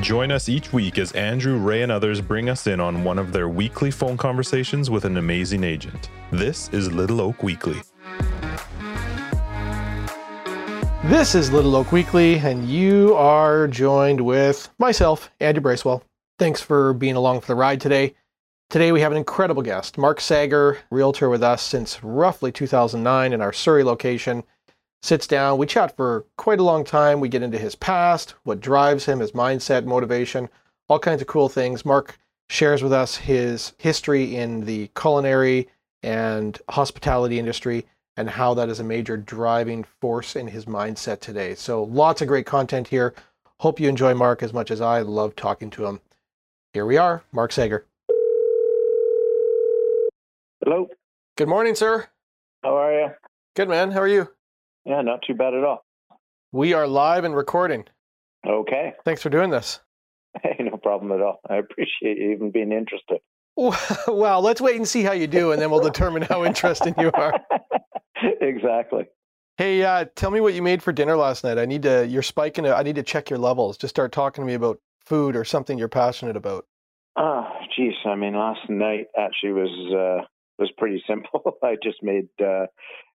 Join us each week as Andrew, Ray, and others bring us in on one of their weekly phone conversations with an amazing agent. This is Little Oak Weekly. This is Little Oak Weekly, and you are joined with myself, Andrew Bracewell. Thanks for being along for the ride today. Today we have an incredible guest, Mark Sager, realtor with us since roughly 2009 in our Surrey location. Sits down, we chat for quite a long time. We get into his past, what drives him, his mindset, motivation, all kinds of cool things. Mark shares with us his history in the culinary and hospitality industry and how that is a major driving force in his mindset today. So, lots of great content here. Hope you enjoy Mark as much as I love talking to him. Here we are, Mark Sager. Hello. Good morning, sir. How are you? Good, man. How are you? Yeah, not too bad at all. We are live and recording. Okay. Thanks for doing this. Hey, no problem at all. I appreciate you even being interested. Well, let's wait and see how you do, and then we'll determine how interesting you are. exactly. Hey, uh, tell me what you made for dinner last night. I need to. You're spiking. I need to check your levels. Just start talking to me about food or something you're passionate about. Ah, oh, geez. I mean, last night actually was uh, was pretty simple. I just made uh,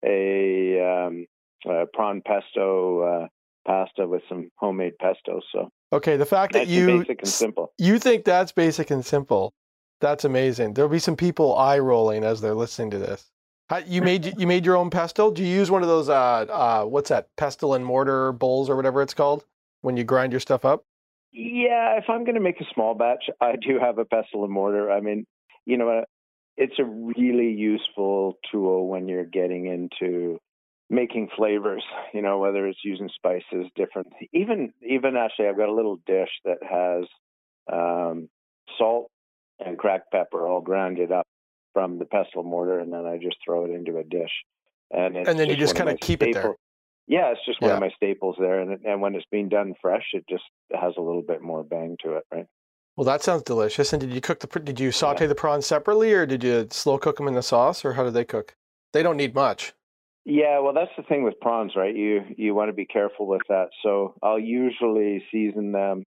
a um, uh, prawn pesto uh, pasta with some homemade pesto. So okay, the fact that you basic and simple. You think that's basic and simple? That's amazing. There'll be some people eye rolling as they're listening to this. How, you made you made your own pesto? Do you use one of those uh, uh, what's that pestle and mortar bowls or whatever it's called when you grind your stuff up? Yeah, if I'm going to make a small batch, I do have a pestle and mortar. I mean, you know, it's a really useful tool when you're getting into making flavors. You know, whether it's using spices, different. Even even actually, I've got a little dish that has um, salt and cracked pepper all grounded up from the pestle mortar, and then I just throw it into a dish. And, and then you just kind of keep staples. it there. Yeah, it's just one yeah. of my staples there, and and when it's being done fresh, it just has a little bit more bang to it, right? Well, that sounds delicious. And did you cook the? Did you saute yeah. the prawns separately, or did you slow cook them in the sauce, or how did they cook? They don't need much. Yeah, well, that's the thing with prawns, right? You you want to be careful with that. So I'll usually season them,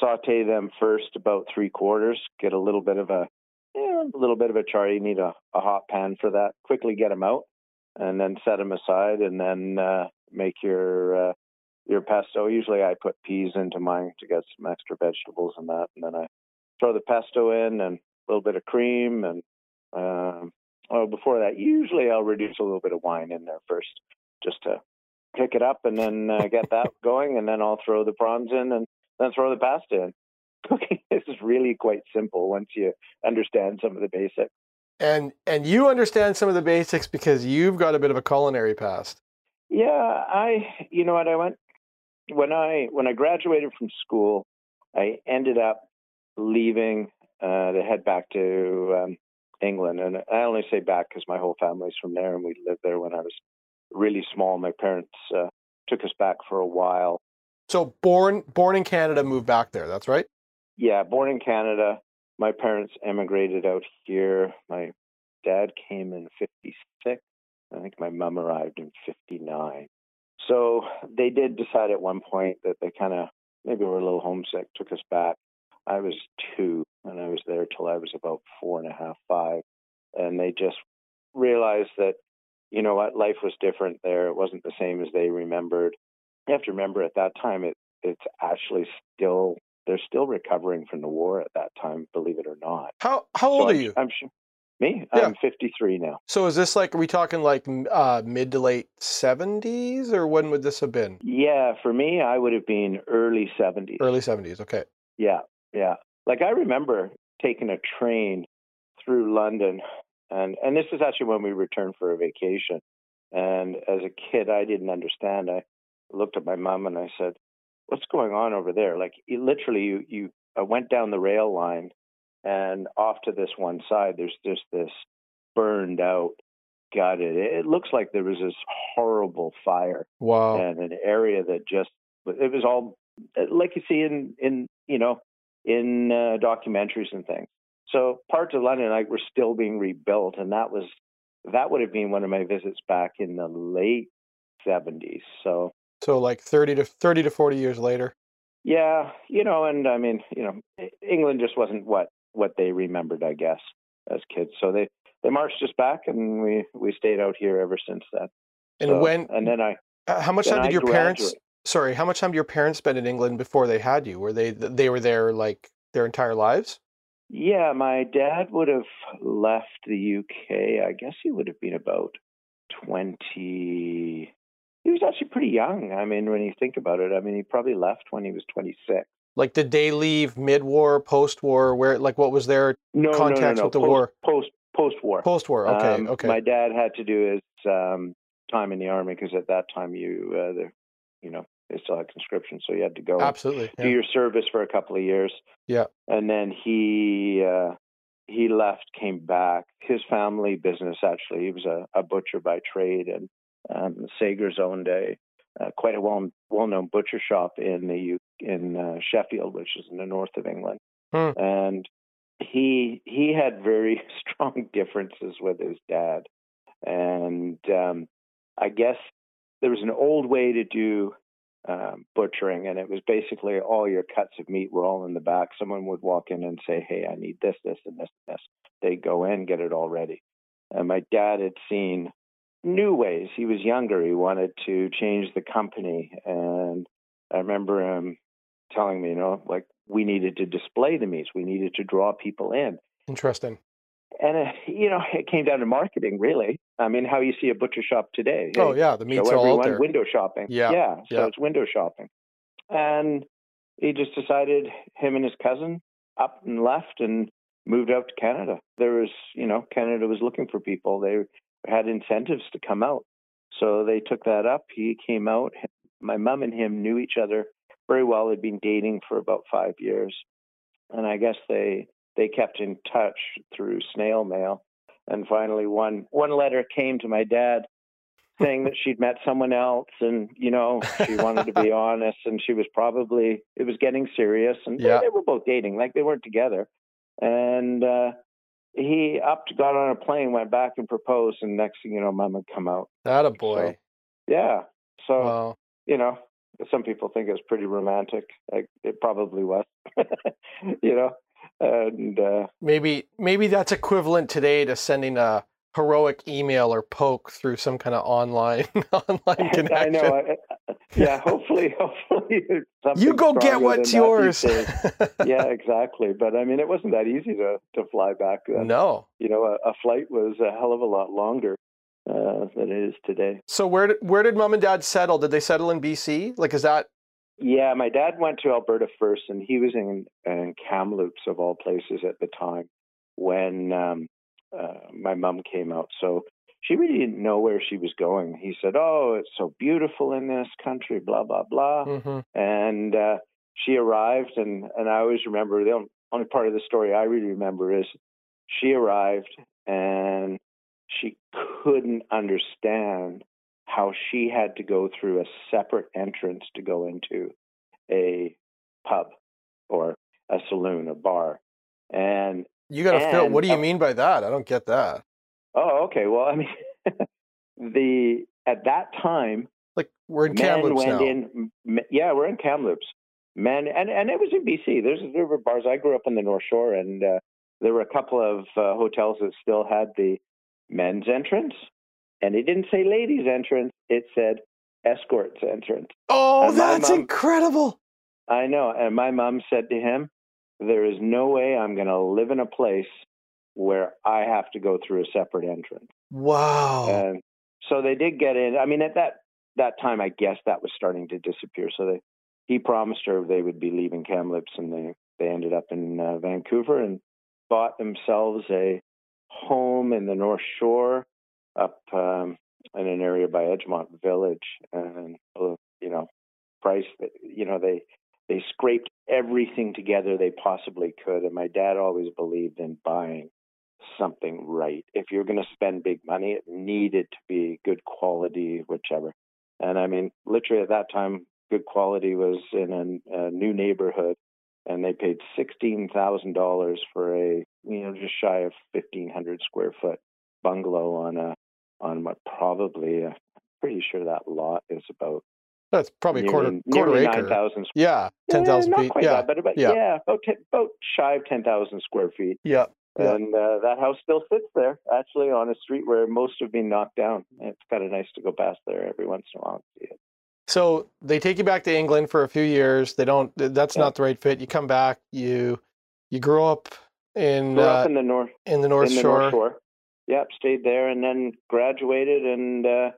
saute them first about three quarters, get a little bit of a yeah, a little bit of a char. You need a, a hot pan for that. Quickly get them out, and then set them aside, and then uh, make your uh, your pesto. Usually, I put peas into mine to get some extra vegetables and that, and then I throw the pesto in and a little bit of cream and. Um, oh, before that, usually I'll reduce a little bit of wine in there first, just to pick it up and then uh, get that going, and then I'll throw the prawns in and then throw the pasta in. Cooking is really quite simple once you understand some of the basics. And and you understand some of the basics because you've got a bit of a culinary past. Yeah, I you know what I went when I when I graduated from school, I ended up leaving uh, to head back to um, England, and I only say back because my whole family's from there, and we lived there when I was really small. My parents uh, took us back for a while. So born born in Canada, moved back there. That's right. Yeah, born in Canada. My parents emigrated out here. My dad came in '56 I think my mom arrived in 59. So they did decide at one point that they kind of maybe were a little homesick, took us back. I was two, and I was there till I was about four and a half, five. And they just realized that, you know what, life was different there. It wasn't the same as they remembered. You have to remember at that time, it it's actually still they're still recovering from the war at that time, believe it or not. How how old so are I'm, you? I'm sure. Me? Yeah. I'm 53 now. So is this like, are we talking like uh, mid to late 70s or when would this have been? Yeah, for me, I would have been early 70s. Early 70s, okay. Yeah, yeah. Like I remember taking a train through London, and, and this is actually when we returned for a vacation. And as a kid, I didn't understand. I looked at my mom and I said, What's going on over there? Like, literally, you, you I went down the rail line and off to this one side there's just this burned out gutted it looks like there was this horrible fire wow and an area that just it was all like you see in in you know in uh, documentaries and things so parts of london like were still being rebuilt and that was that would have been one of my visits back in the late 70s so so like 30 to 30 to 40 years later Yeah, you know, and I mean, you know, England just wasn't what what they remembered, I guess, as kids. So they they marched us back, and we we stayed out here ever since then. And So- when? and then I How much time did I your parents? Sorry, how much time did your parents spend in England before they had you? Were they they were there like their entire lives? Yeah, my dad would have left the UK. I guess he would have been about 20. He was actually pretty young. I mean, when you think about it, I mean, he probably left when he was 26. Like, did they leave mid-war, post-war? Where, like, what was their No, Contacts no, no, no. with the post, war. Post post war. post-war? Okay, Um, okay, My dad had to do his um, time in the army because at that time you, uh, the, you know, they still had conscription, so you had to go absolutely. do Yeah. your service for a couple of years. Yeah. And then he uh, he left, came back. His family business actually, he was a, a butcher by trade, and um, Sagers owned a uh, quite a well well known butcher shop in the U- in uh, Sheffield, which is in the north of England. Hmm. And he he had very strong differences with his dad, and um, I guess there was an old way to do um, butchering, and it was basically all your cuts of meat were all in the back. Someone would walk in and say, "Hey, I need this, this, and this, and this." They'd go in, get it all ready. And my dad had seen new ways. He was younger. He wanted to change the company, and I remember him telling me, you know, like we needed to display the meats. We needed to draw people in. Interesting. And uh, you know, it came down to marketing, really. I mean, how you see a butcher shop today. Oh yeah, the meat's show all everyone there. window shopping. Yeah, yeah. So yeah. it's window shopping, and he just decided him and his cousin up and left and moved out to Canada. There was, you know, Canada was looking for people. They had incentives to come out, so they took that up. He came out. My mom and him knew each other very well. They'd been dating for about five years, and I guess they they kept in touch through snail mail. And finally, one one letter came to my dad saying that she'd met someone else, and you know she wanted to be honest, and she was probably it was getting serious, and they- Yeah. they, were both dating, like they weren't together. And uh, he upped, got on a plane, went back and proposed, and next thing you know, mom had come out. That a boy. Yeah, so Wow. you know, some people think it's pretty romantic. Like it probably was, you know, and uh, Maybe maybe that's equivalent today to sending a heroic email or poke through some kind of online online connection. I know. I, yeah, hopefully, hopefully, something you go get what's yours. yeah, exactly. But I mean, it wasn't that easy to to fly back then. no. You know, a, a flight was a hell of a lot longer uh, than it is today. So where where did mom and dad settle? Did they settle in BC? Like is that Yeah, my dad went to Alberta first, and he was in, in Kamloops of all places at the time when um, uh, my mom came out. So she really didn't know where she was going. He said, "Oh, it's so beautiful in this country," blah blah blah. Mhm. and uh, she arrived and and I always remember the only part of the story I really remember is she arrived and she couldn't understand how she had to go through a separate entrance to go into a pub or a saloon, a bar. And you got to fill what do you uh, mean by that? I don't get that. oh, okay, well, I mean, the at that time Like we're in Kamloops went now. in. Yeah, we're in Kamloops. Men, and and it was in BC. There's there were bars. I grew up on the North Shore, and uh, there were a couple of uh, hotels that still had the men's entrance, and it didn't say ladies' entrance. It said escorts entrance. Oh, and that's mom- incredible. I know. And my mom said to him, "There is no way I'm going to live in a place where I have to go through a separate entrance." Wow. And so they did get in. I mean, at that that time, I guess that was starting to disappear. So they, he promised her they would be leaving Kamloops, and they they ended up in uh, Vancouver and bought themselves a home in the North Shore, up um, in an area by Edgemont Village, and uh, you know, price. You know, they they scraped everything together they possibly could, and my dad always believed in buying something right. If you're going to spend big money, it needed to be good quality, whichever. And I mean, literally at that time, good quality was in a, a new neighborhood, and they paid sixteen thousand dollars for a you know just shy of fifteen hundred square foot bungalow on a on what probably uh, pretty sure that lot is about That's probably a nearly- quarter quarter nearly acre. nine thousand. Yeah, ten thousand not feet. Quite Yeah, that, but about, yeah. yeah, about ten, about shy of ten thousand square feet. yeah. Yeah. And uh, that house still sits there, actually, on a street where most have been knocked down. It's kind of nice to go past there every once in a while. and see it. So they take you back to England for a few years. They don't. That's Yeah. not the right fit. You come back. You you grow up in Grew uh, up in the north, in the North in the North Shore. Yep, stayed there and then graduated. And uh,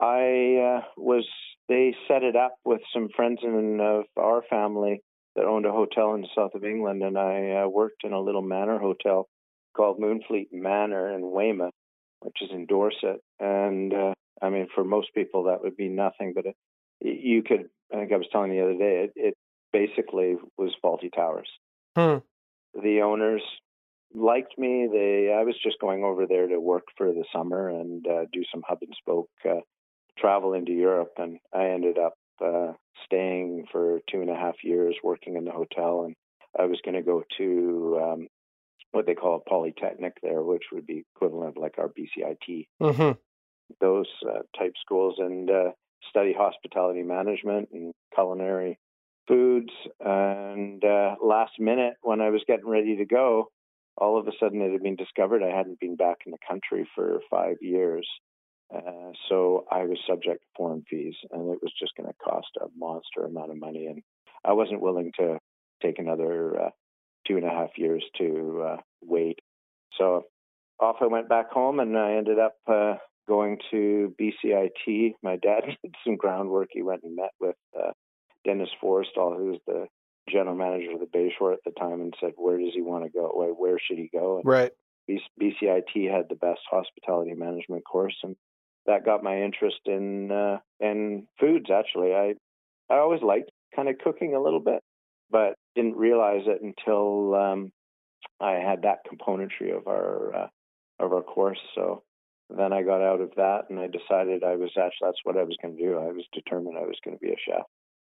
I uh, was. They set it up with some friends in, of our family that owned a hotel in the south of England, and I uh, worked in a little manor hotel called Moonfleet Manor in Weymouth, which is in Dorset. And uh, I mean, for most people, that would be nothing, but it, you could. I think I was telling the other day. It, it basically was Fawlty Towers. Hmm. The owners liked me. They. I was just going over there to work for the summer and uh, do some hub and spoke uh, travel into Europe, and I ended up uh, staying for two and a half years working in the hotel, and I was going to go to um, what they call a polytechnic there, which would be equivalent of like our BCIT, hmm those uh, type schools, and uh, study hospitality management and culinary foods. And uh, last minute, when I was getting ready to go, all of a sudden it had been discovered I hadn't been back in the country for five years. Uh, so I was subject to foreign fees, and it was just going to cost a monster amount of money, and I wasn't willing to take another uh, two and a half years to uh, wait. So off I went back home, and I ended up uh, going to BCIT. My dad did some groundwork. He went and met with uh, Dennis Forrestal, who was the general manager of the Bayshore at the time, and said, "Where does he want to go? Where, where should he go?" And Right. BCIT had the best hospitality management course, and that got my interest in uh, in foods. Actually, I I always liked kind of cooking a little bit, but didn't realize it until um, I had that componentry of our uh, of our course. So then I got out of that, and I decided I was actually that's what I was going to do. I was determined I was going to be a chef.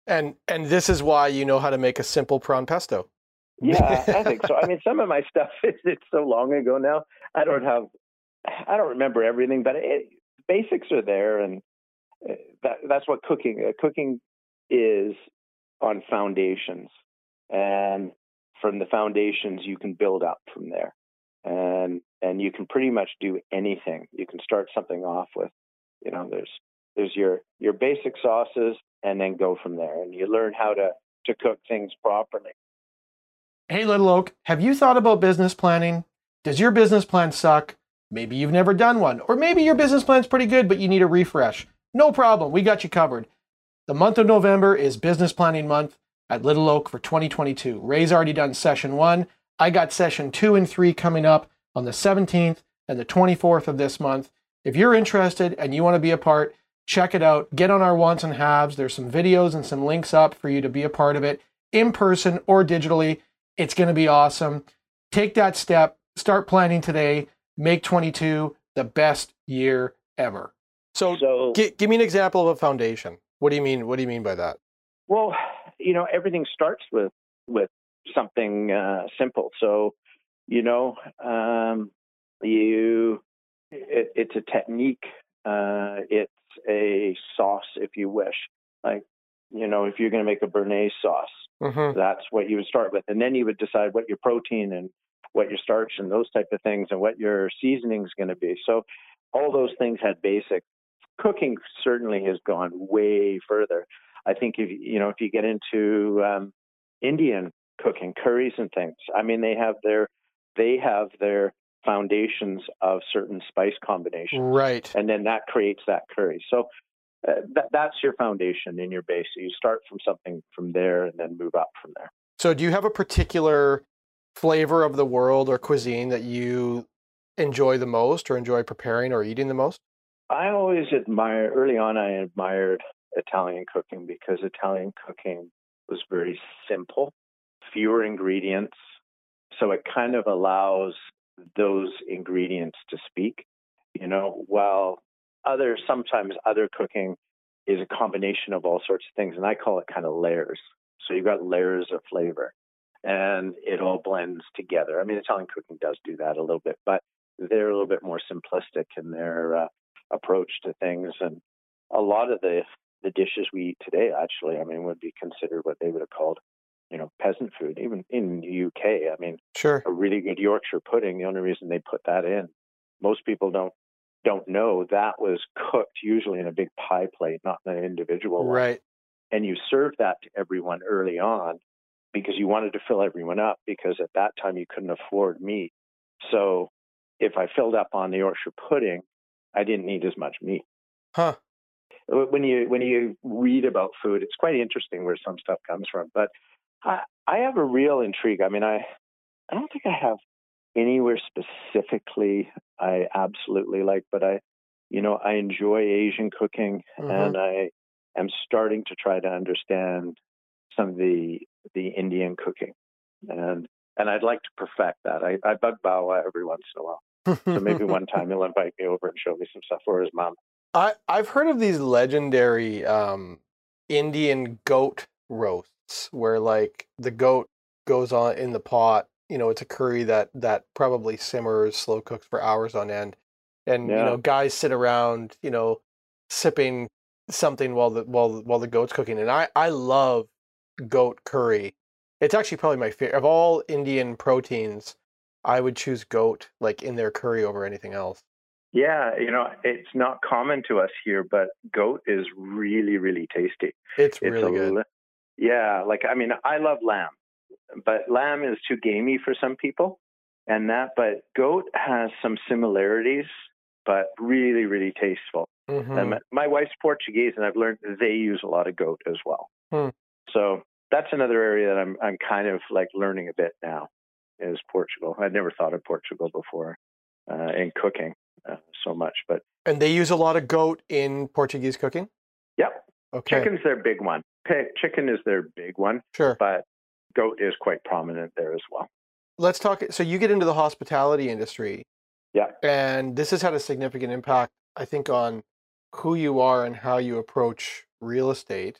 And and this is why you know how to make a simple prawn pesto. Yeah, I think so. I mean, some of my stuff is it's so long ago now. I don't have, I don't remember everything, but it, basics are there, and uh, that that's what cooking uh, cooking is on foundations, and from the foundations you can build up from there, and and you can pretty much do anything. You can start something off with, you know, there's there's your your basic sauces, and then go from there, and you learn how to to cook things properly. Hey, Little Oak, have you thought about business planning? Does your business plan suck? Maybe you've never done one, or maybe your business plan's pretty good, but you need a refresh. No problem, we got you covered. The month of November is business planning month at Little Oak for 2022. Ray's already done session one. I got session two and three coming up on the 17th and the 24th of this month. If you're interested and you want to be a part, check it out. Get on our wants and haves. There's some videos and some links up for you to be a part of it in person or digitally. It's going to be awesome. Take that step, start planning today, make 22 the best year ever. So, So gi- give me an example of a foundation. What do you mean? What do you mean by that? Well, you know, everything starts with with something uh, simple. So, you know, um, you it, it's a technique. Uh, it's a sauce, if you wish. Like, you know, if you're going to make a béarnaise sauce, Mm-hmm. that's what you would start with, and then you would decide what your protein and what your starch and those type of things, and what your seasoning is going to be. So, all those things had basic. Cooking certainly has gone way further. I think if you know if you get into um, Indian cooking, curries and things. I mean, they have their they have their foundations of certain spice combinations, Right. and then that creates that curry. So uh, that, that's your foundation in your base. So you start from something from there, and then move up from there. So, do you have a particular flavor of the world or cuisine that you enjoy the most, or enjoy preparing or eating the most? I always admire early on. I admired Italian cooking because Italian cooking was very simple, fewer ingredients, so it kind of allows those ingredients to speak. You know, while other sometimes other cooking is a combination of all sorts of things, and I call it kind of layers. So you've got layers of flavor, and it all blends together. I mean, Italian cooking does do that a little bit, but they're a little bit more simplistic in their uh, approach to things, and a lot of the the dishes we eat today, actually, I mean, would be considered what they would have called, you know, peasant food. Even in the UK, I mean, Sure. a really good Yorkshire pudding. The only reason they put that in, most people don't don't know that was cooked usually in a big pie plate, not in an individual one. Right. And you serve that to everyone early on because you wanted to fill everyone up because at that time you couldn't afford meat. So if I filled up on the Yorkshire pudding, I didn't need as much meat. Huh. When you when you read about food, it's quite interesting where some stuff comes from. But I, I have a real intrigue. I mean, I I don't think I have anywhere specifically I absolutely like, but I, you know, I enjoy Asian cooking, Mhm. and I am starting to try to understand some of the the Indian cooking, and and I'd like to perfect that. I, I bug Bawa every once in a while, so maybe one time he'll invite me over and show me some stuff, or his mom. I I've heard of these legendary um, Indian goat roasts where like the goat goes on in the pot. You know, it's a curry that that probably simmers, slow cooks for hours on end, and you know, guys sit around, you know, sipping something while the while the- while the goat's cooking. And I I love goat curry. It's actually probably my favorite of all Indian proteins. I would choose goat like in their curry over anything else. Yeah, you know, it's not common to us here, but goat is really, really tasty. It's It's really a good. Yeah, like I mean, I love lamb, but lamb is too gamey for some people, and that. But goat has some similarities, but really, really tasteful. Mhm. And my, my wife's Portuguese, and I've learned they use a lot of goat as well. Hmm. So that's another area that I'm I'm kind of like learning a bit now is Portugal. I'd never thought of Portugal before uh, in cooking uh, so much, but And they use a lot of goat in Portuguese cooking. yep, Okay, chicken's their big one. Chicken is their big one, sure. but goat is quite prominent there as well. Let's talk. So you get into the hospitality industry, Yeah. and this has had a significant impact, I think, on who you are and how you approach real estate.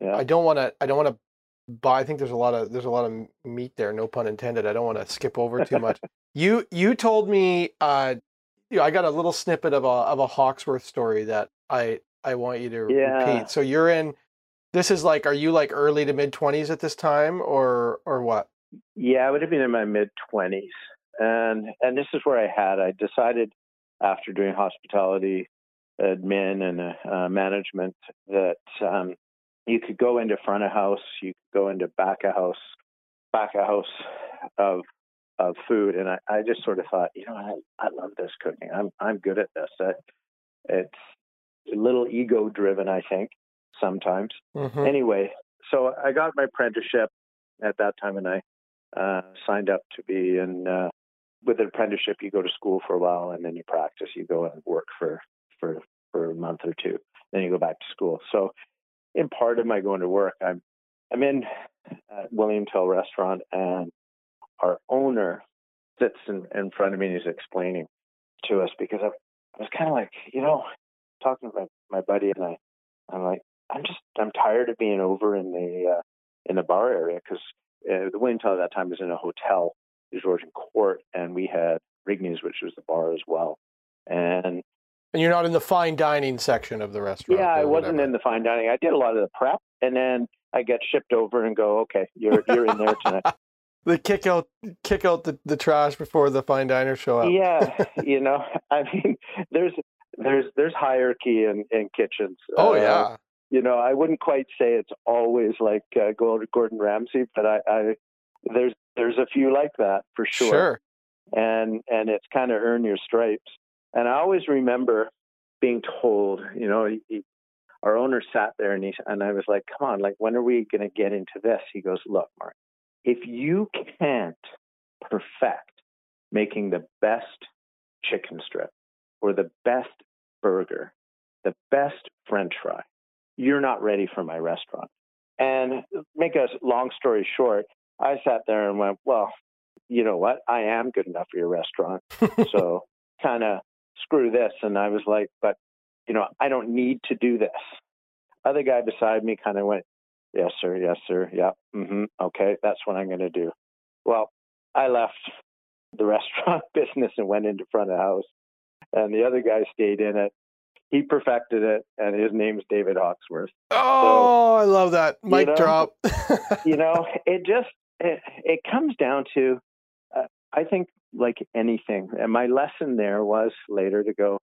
Yeah. I don't want to. I don't want to buy. I think there's a lot of there's a lot of meat there. No pun intended. I don't want to skip over too much. you you told me. Uh, you know, I got a little snippet of a of a Hawksworth story that I I want you to Yeah. repeat. So you're in. This is like, are you like early to mid twenties at this time, or or what? Yeah, I would have been in my mid twenties, and and this is where I had I decided after doing hospitality admin and uh, management that um, you could go into front of house, you could go into back of house, back of house of of food, and I, I just sort of thought, you know, I I love this cooking. I'm I'm good at this. I, it's a little ego driven, I think, sometimes Mhm. anyway, so I got my apprenticeship at that time, and I uh, signed up to be in. Uh, with an apprenticeship, you go to school for a while, and then you practice. You go and work for for for a month or two, then you go back to school. So, in part of my going to work, I'm I'm in at William Tell Restaurant, and our owner sits in, in front of me and he's explaining to us because I, I was kind of like, you know, talking to my, my buddy and I, I'm like, I'm just I'm tired of being over in the uh, in the bar area because uh, the William Tell at that time was in a hotel, the Georgian Court, and we had Rigny's, which was the bar as well. And And you're not in the fine dining section of the restaurant. yeah, I wasn't whatever. in the fine dining. I did a lot of the prep, and then I get shipped over and go, okay, you're you're in there tonight. the kick out kick out the, the trash before the fine diners show up. yeah, you know, I mean, there's there's there's hierarchy in in kitchens. Oh Uh, yeah. You know, I wouldn't quite say it's always like uh, Gordon Gordon Ramsay, but I, I there's there's a few like that for sure. Sure. and and it's kind of earn your stripes. And I always remember being told, you know, he, he- our owner sat there and he and I was like, "Come on, like when are we going to get into this?" He goes, "Look, Mark, if you can't perfect making the best chicken strip or the best burger, the best French fry, you're not ready for my restaurant." And make a long story short, I sat there and went, "Well, you know what? I am good enough for your restaurant. so kind of screw this. And I was like, but, you know, I don't need to do this. Other guy beside me kind of went, yes, sir. Yes, sir. Yeah. mm-hmm. Okay. That's what I'm going to do. Well, I left the restaurant business and went into front of house. And the other guy stayed in it. He perfected it, and his name's David Hawksworth. Oh, I love that mic know, drop. you know, it just it, it comes down to, uh, I think, like anything, and my lesson there was later to go.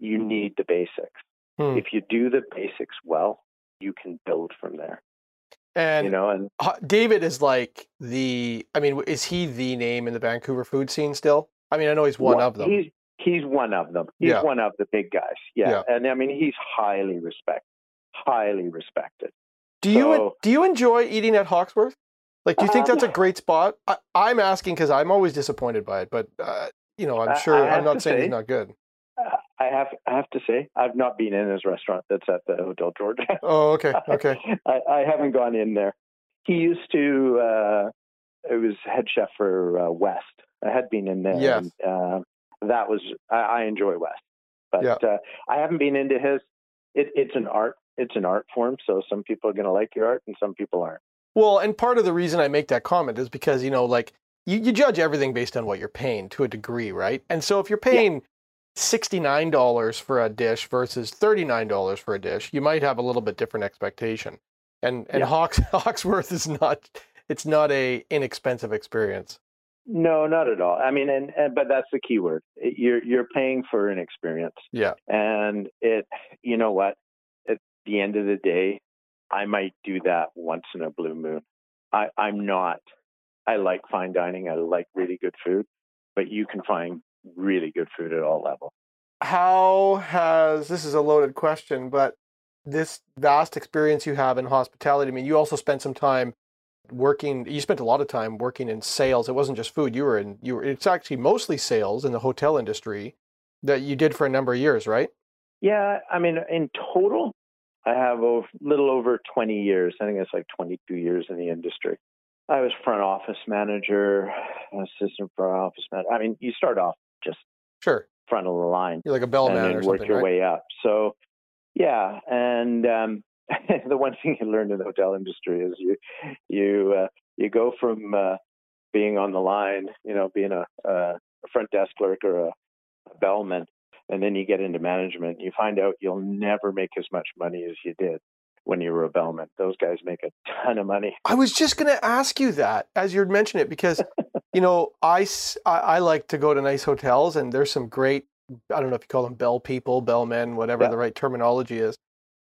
You need the basics. Hmm. If you do the basics well, you can build from there. and you know, and David is like the. I mean, is he the name in the Vancouver food scene still? I mean, I know he's one Well, of them. He's he's one of them. He's Yeah. one of the big guys. Yeah. Yeah. And I mean he's highly respected. Highly respected. Do you So- do you enjoy eating at Hawksworth? Like, do you think Um, that's a great spot? I, I'm asking because I'm always disappointed by it, but uh, you know, I'm sure I'm not saying say- he's not good. Uh, I have I have to say I've not been in his restaurant that's at the Hotel Georgia. Oh, okay, okay. I, I haven't gone in there. He used to uh it was head chef for uh, West. I had been in there. Yes. and, uh, that was I, I enjoy West. But Yeah. uh, I haven't been into his it, it's an art it's an art form, so some people are gonna like your art and some people aren't. Well, and part of the reason I make that comment is because you know, like you, you judge everything based on what you're paying to a degree, right? And so if you're paying sixty nine dollars for a dish versus thirty nine dollars for a dish, you might have a little bit different expectation. And and Yeah. Hawks Hawksworth is not it's not a inexpensive experience. No, not at all. I mean, and, and but that's the key word. You're you're paying for an experience, Yeah. and it. You know what? At the end of the day, I might do that once in a blue moon. I, I'm not. I like fine dining. I like really good food, but you can find really good food at all levels. How has this is a loaded question, but this vast experience you have in hospitality, I mean, you also spent some time working you spent a lot of time working in sales. It wasn't just food. You were in you were it's actually mostly sales in the hotel industry that you did for a number of years, right? Yeah, I mean, in total, I have a little over 20 years. I think it's like 22 years in the industry. I was front office manager, assistant front office manager. I mean, you start off just Sure. front of the line You're like a and bellman then or work your right? way up. So, yeah, and um, the one thing you learn in the hotel industry is you you uh, you go from uh, being on the line, you know, being a, a front desk clerk or a, a bellman, and then you get into management. You find out you'll never make as much money as you did when you were a bellman. Those guys make a ton of money. I was just going to ask you that as you mentioned it because, you know, I I like to go to nice hotels and there's some great, I don't know if you call them bell people, bellmen, whatever Yeah. the right terminology is.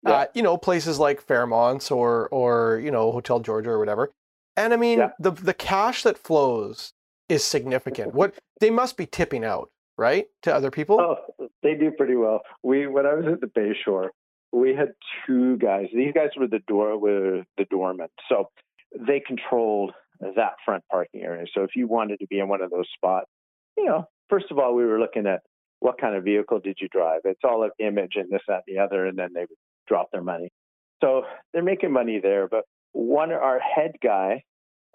Yeah. Uh, you know, places like Fairmont's or, or, you know, Hotel Georgia or whatever. And I mean, Yeah. the, the cash that flows is significant. What they must be tipping out, right? To other people. Oh, they do pretty well. We when I was at the Bay Shore, we had two guys. These guys were the door were the doormen, so they controlled that front parking area. So if you wanted to be in one of those spots, you know, first of all, we were looking at what kind of vehicle did you drive. It's all an image and this, that, and the other, and then they would drop their money. So they're making money there. But one, our head guy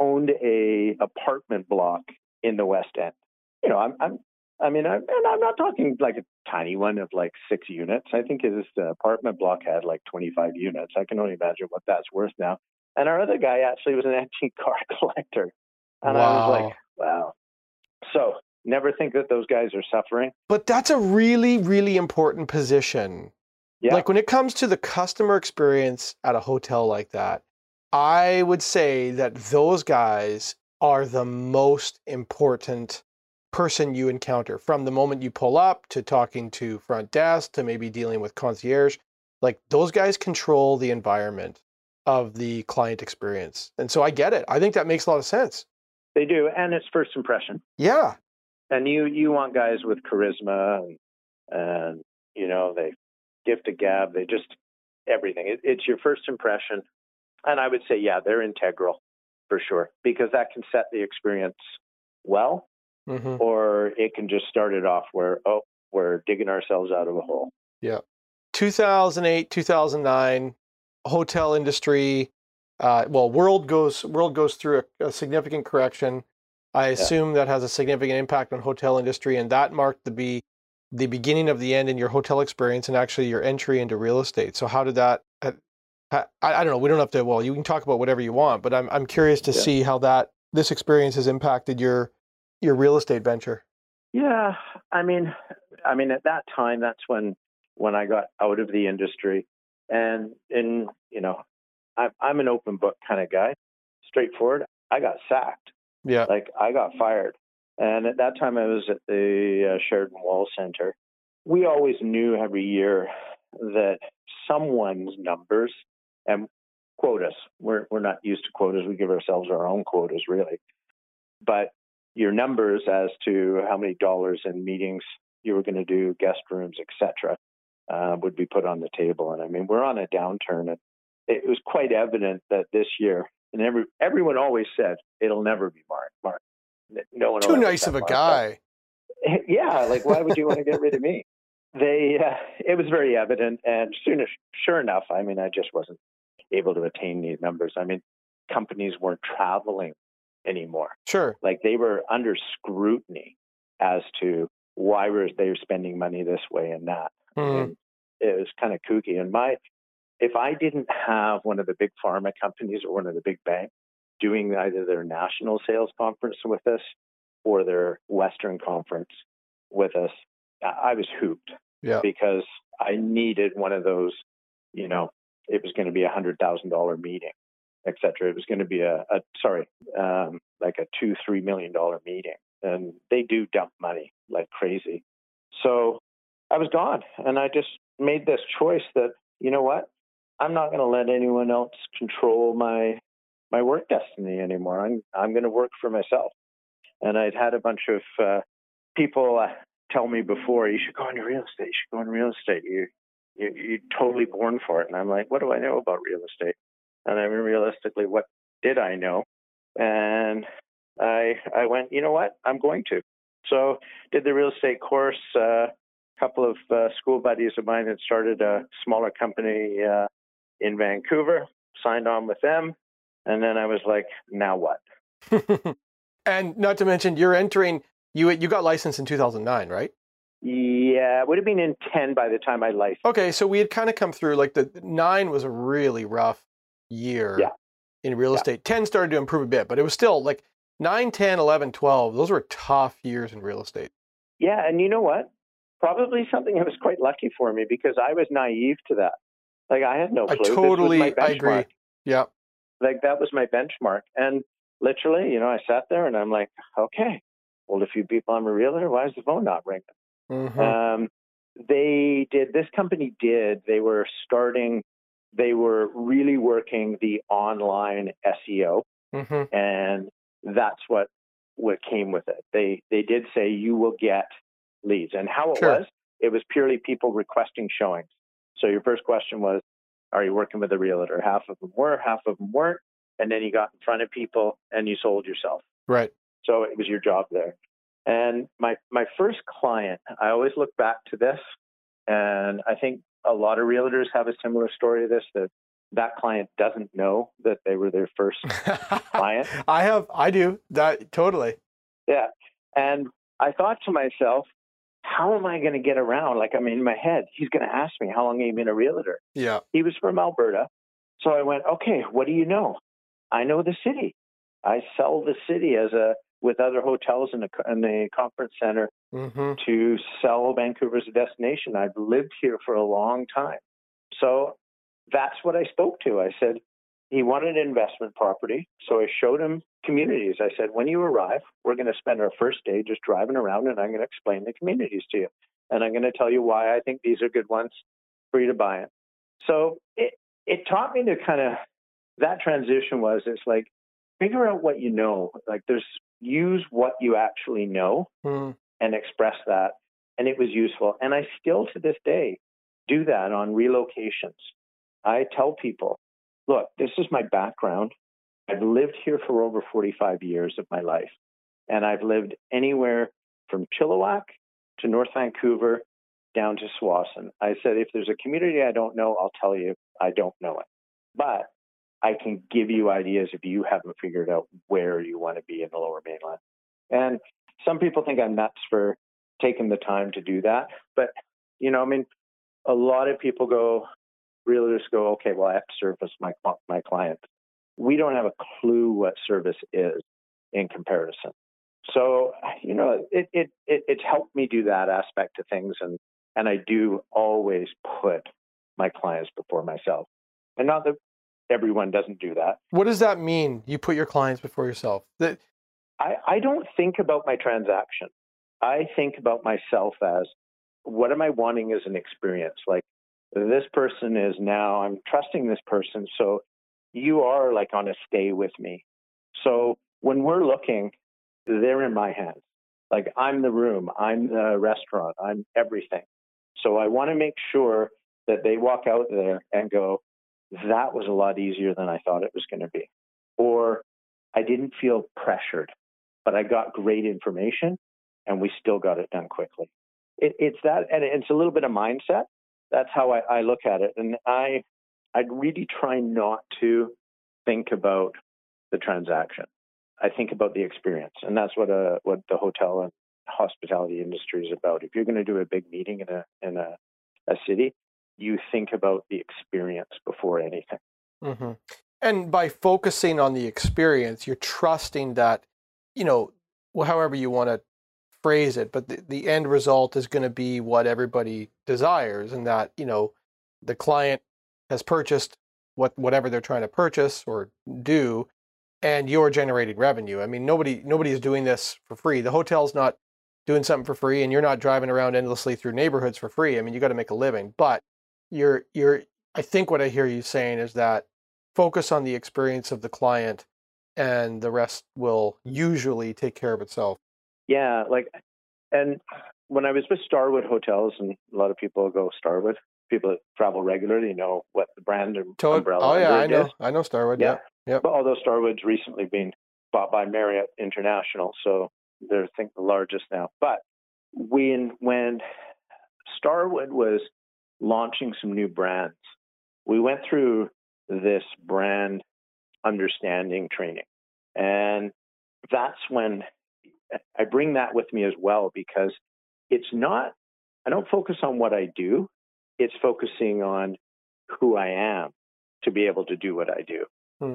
owned a apartment block in the West End. You know, I'm, I'm I mean, I, and I'm not talking like a tiny one of like six units. I think his apartment block had like 25 units. I can only imagine what that's worth now. And our other guy actually was an antique car collector. And I was like, wow. So never think that those guys are suffering. But that's a really, really important position. Yeah. Like when it comes to the customer experience at a hotel like that, I would say that those guys are the most important person you encounter from the moment you pull up to talking to front desk to maybe dealing with concierge. Like those guys control the environment of the client experience. And so I get it. I think that makes a lot of sense. They do. And it's first impression. Yeah. And you, you want guys with charisma and, and you know, they gift a gab. They just, everything. It, it's your first impression. And I would say, yeah, they're integral for sure because that can set the experience well hmm or it can just start it off where oh we're digging ourselves out of a hole Yeah, 2008 2009 hotel industry uh, well world goes world goes through a, a significant correction i assume that has a significant impact on hotel industry and that marked the be the beginning of the end in your hotel experience and actually your entry into real estate so how did that uh, I, I don't know we don't have to well you can talk about whatever you want but i'm, I'm curious to Yeah. see how that this experience has impacted your your real estate venture yeah i mean i mean at that time that's when when I got out of the industry. And in, you know, I'm, I'm an open book kind of guy, straightforward. I got sacked. Yeah. Like I got fired. And at that time, I was at the uh, Sheraton Wall Center. We always knew every year that someone's numbers and quotas, we're, we're not used to quotas. We give ourselves our own quotas, really. But your numbers as to how many dollars in meetings you were going to do, guest rooms, etc., uh, would be put on the table. And I mean, we're on a downturn. And it was quite evident that this year, and every everyone always said it'll never be Mark. Mark, no one. Too nice of a guy. Up. Yeah, like why would you want to get rid of me? They, uh, it was very evident, and soon, sure enough, I mean, I just wasn't able to attain these numbers. I mean, companies weren't traveling anymore. Sure. Like they were under scrutiny as to why were they spending money this way and that. Mm. And it was kind of kooky. And my, if I didn't have one of the big pharma companies or one of the big banks doing either their national sales conference with us or their Western conference with us, I was hooped. Yeah. Because I needed one of those, you know, it was going to be a hundred thousand dollar meeting, et cetera. It was going to be a, a sorry, um, like a two, three million dollar meeting. And they do dump money like crazy. So I was gone and I just made this choice that, you know what? I'm not going to let anyone else control my my work destiny anymore. I'm I'm going to work for myself. And I'd had a bunch of uh, people uh, tell me before, you should go into real estate. You should go into real estate. You, you you're totally born for it. And I'm like, what do I know about real estate? And I mean, realistically, what did I know? And I I went, you know what? I'm going to. So did the real estate course. Uh, a couple of uh, school buddies of mine had started a smaller company uh, in Vancouver. Signed on with them, and then I was like, now what? and not to mention, you're entering. You you got licensed in 2009, right? Yeah, it would have been in 10 by the time I licensed. Okay, so we had kind of come through. Like the nine was a really rough year Yeah. in real Yeah. estate. 10 started to improve a bit, but it was still like 9, 10, 11, 12. Those were tough years in real estate. Yeah, and you know what? Probably something that was quite lucky for me because I was naive to that. Like I had no I clue. Was totally- I agree. Yeah. Like that was my benchmark. And literally, you know, I sat there and I'm like, okay, well, a few people, I'm a realtor. Why is the phone not ringing? Mhm. Um, they did, this company did, they were starting, they were really working the online SEO. Mhm. and that's what what came with it. They they did say you will get leads, and how it Sure. was, it was purely people requesting showings. So your first question was, are you working with a realtor? Half of them were, half of them weren't, and then you got in front of people and you sold yourself. Right. So it was your job there. And my my first client, I always look back to this, and I think a lot of realtors have a similar story to this that that client doesn't know that they were their first client. I have. I do that totally. Yeah. And I thought to myself, how am I going to get around? Like, I'm in my head. He's going to ask me, how long have you been a realtor? Yeah. He was from Alberta. So I went, okay, what do you know? I know the city. I sell the city as a, with other hotels in the, in the conference center hmm to sell Vancouver as a destination. I've lived here for a long time. So that's what I spoke to. I said, he wanted an investment property. So I showed him communities. I said, when you arrive, we're going to spend our first day just driving around and I'm going to explain the communities to you. And I'm going to tell you why I think these are good ones for you to buy it. So it, it taught me to kind of, that transition was, it's like, figure out what you know. Like there's, use what you actually know Mm. and express that. And it was useful. And I still to this day do that on relocations. I tell people, look, this is my background. I've lived here for over 45 years of my life. And I've lived anywhere from Chilliwack to North Vancouver down to Tsawwassen. I said, if there's a community I don't know, I'll tell you I don't know it. But I can give you ideas if you haven't figured out where you want to be in the lower mainland. And some people think I'm nuts for taking the time to do that. But, you know, I mean, a lot of people go, realtors go, okay, well, I have to service my, my clients. We don't have a clue what service is in comparison. So, you know, it, it, it, it's helped me do that aspect of things. And And I do always put my clients before myself. And not that everyone doesn't do that. What does that mean? You put your clients before yourself. That I, I don't think about my transaction. I think about myself as what am I wanting as an experience? Like this person is now, I'm trusting this person. So you are like on a stay with me. So when we're looking, they're in my hands. Like I'm the room, I'm the restaurant, I'm everything. So I want to make sure that they walk out there and go, that was a lot easier than I thought it was going to be. Or I didn't feel pressured, but I got great information and we still got it done quickly. It, it's that, and it's a little bit of mindset. That's how I, I look at it. And I, I really try not to think about the transaction. I think about the experience, and that's what a uh, what the hotel and hospitality industry is about. If you're going to do a big meeting in a in a, a city, you think about the experience before anything. Mm-hmm. And by focusing on the experience, you're trusting that, you know, however you want to phrase it, but the, the end result is going to be what everybody desires, and that you know, the client has purchased what whatever they're trying to purchase or do, and you're generating revenue. I mean, nobody nobody is doing this for free. The hotel's not doing something for free, and you're not driving around endlessly through neighborhoods for free. I mean, you got to make a living. But you're you're. I think what I hear you saying is that focus on the experience of the client, and the rest will usually take care of itself. Yeah, like, and when I was with Starwood Hotels, and a lot of people go Starwood. People that travel regularly know what the brand and umbrella. Oh yeah, I know. Is. I know Starwood. Yeah. Yep. But although Starwood's recently been bought by Marriott International, so they're I think the largest now. But when when Starwood was launching some new brands, we went through this brand understanding training. And that's when I bring that with me as well because it's not, I don't focus on what I do, it's focusing on who I am to be able to do what I do. Hmm.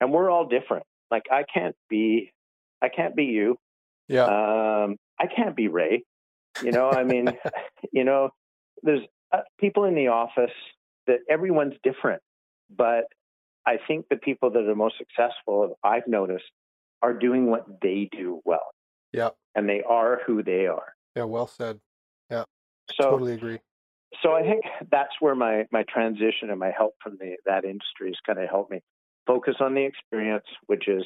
And we're all different. Like I can't be, I can't be you. Yeah. Um, I can't be Ray. You know, I mean, you know, there's uh, people in the office that everyone's different, but I think the people that are most successful, I've noticed, are doing what they do well. Yeah. And they are who they are. Yeah, well said. Yeah. So totally agree. So I think that's where my my transition and my help from the that industry has kind of helped me focus on the experience, which is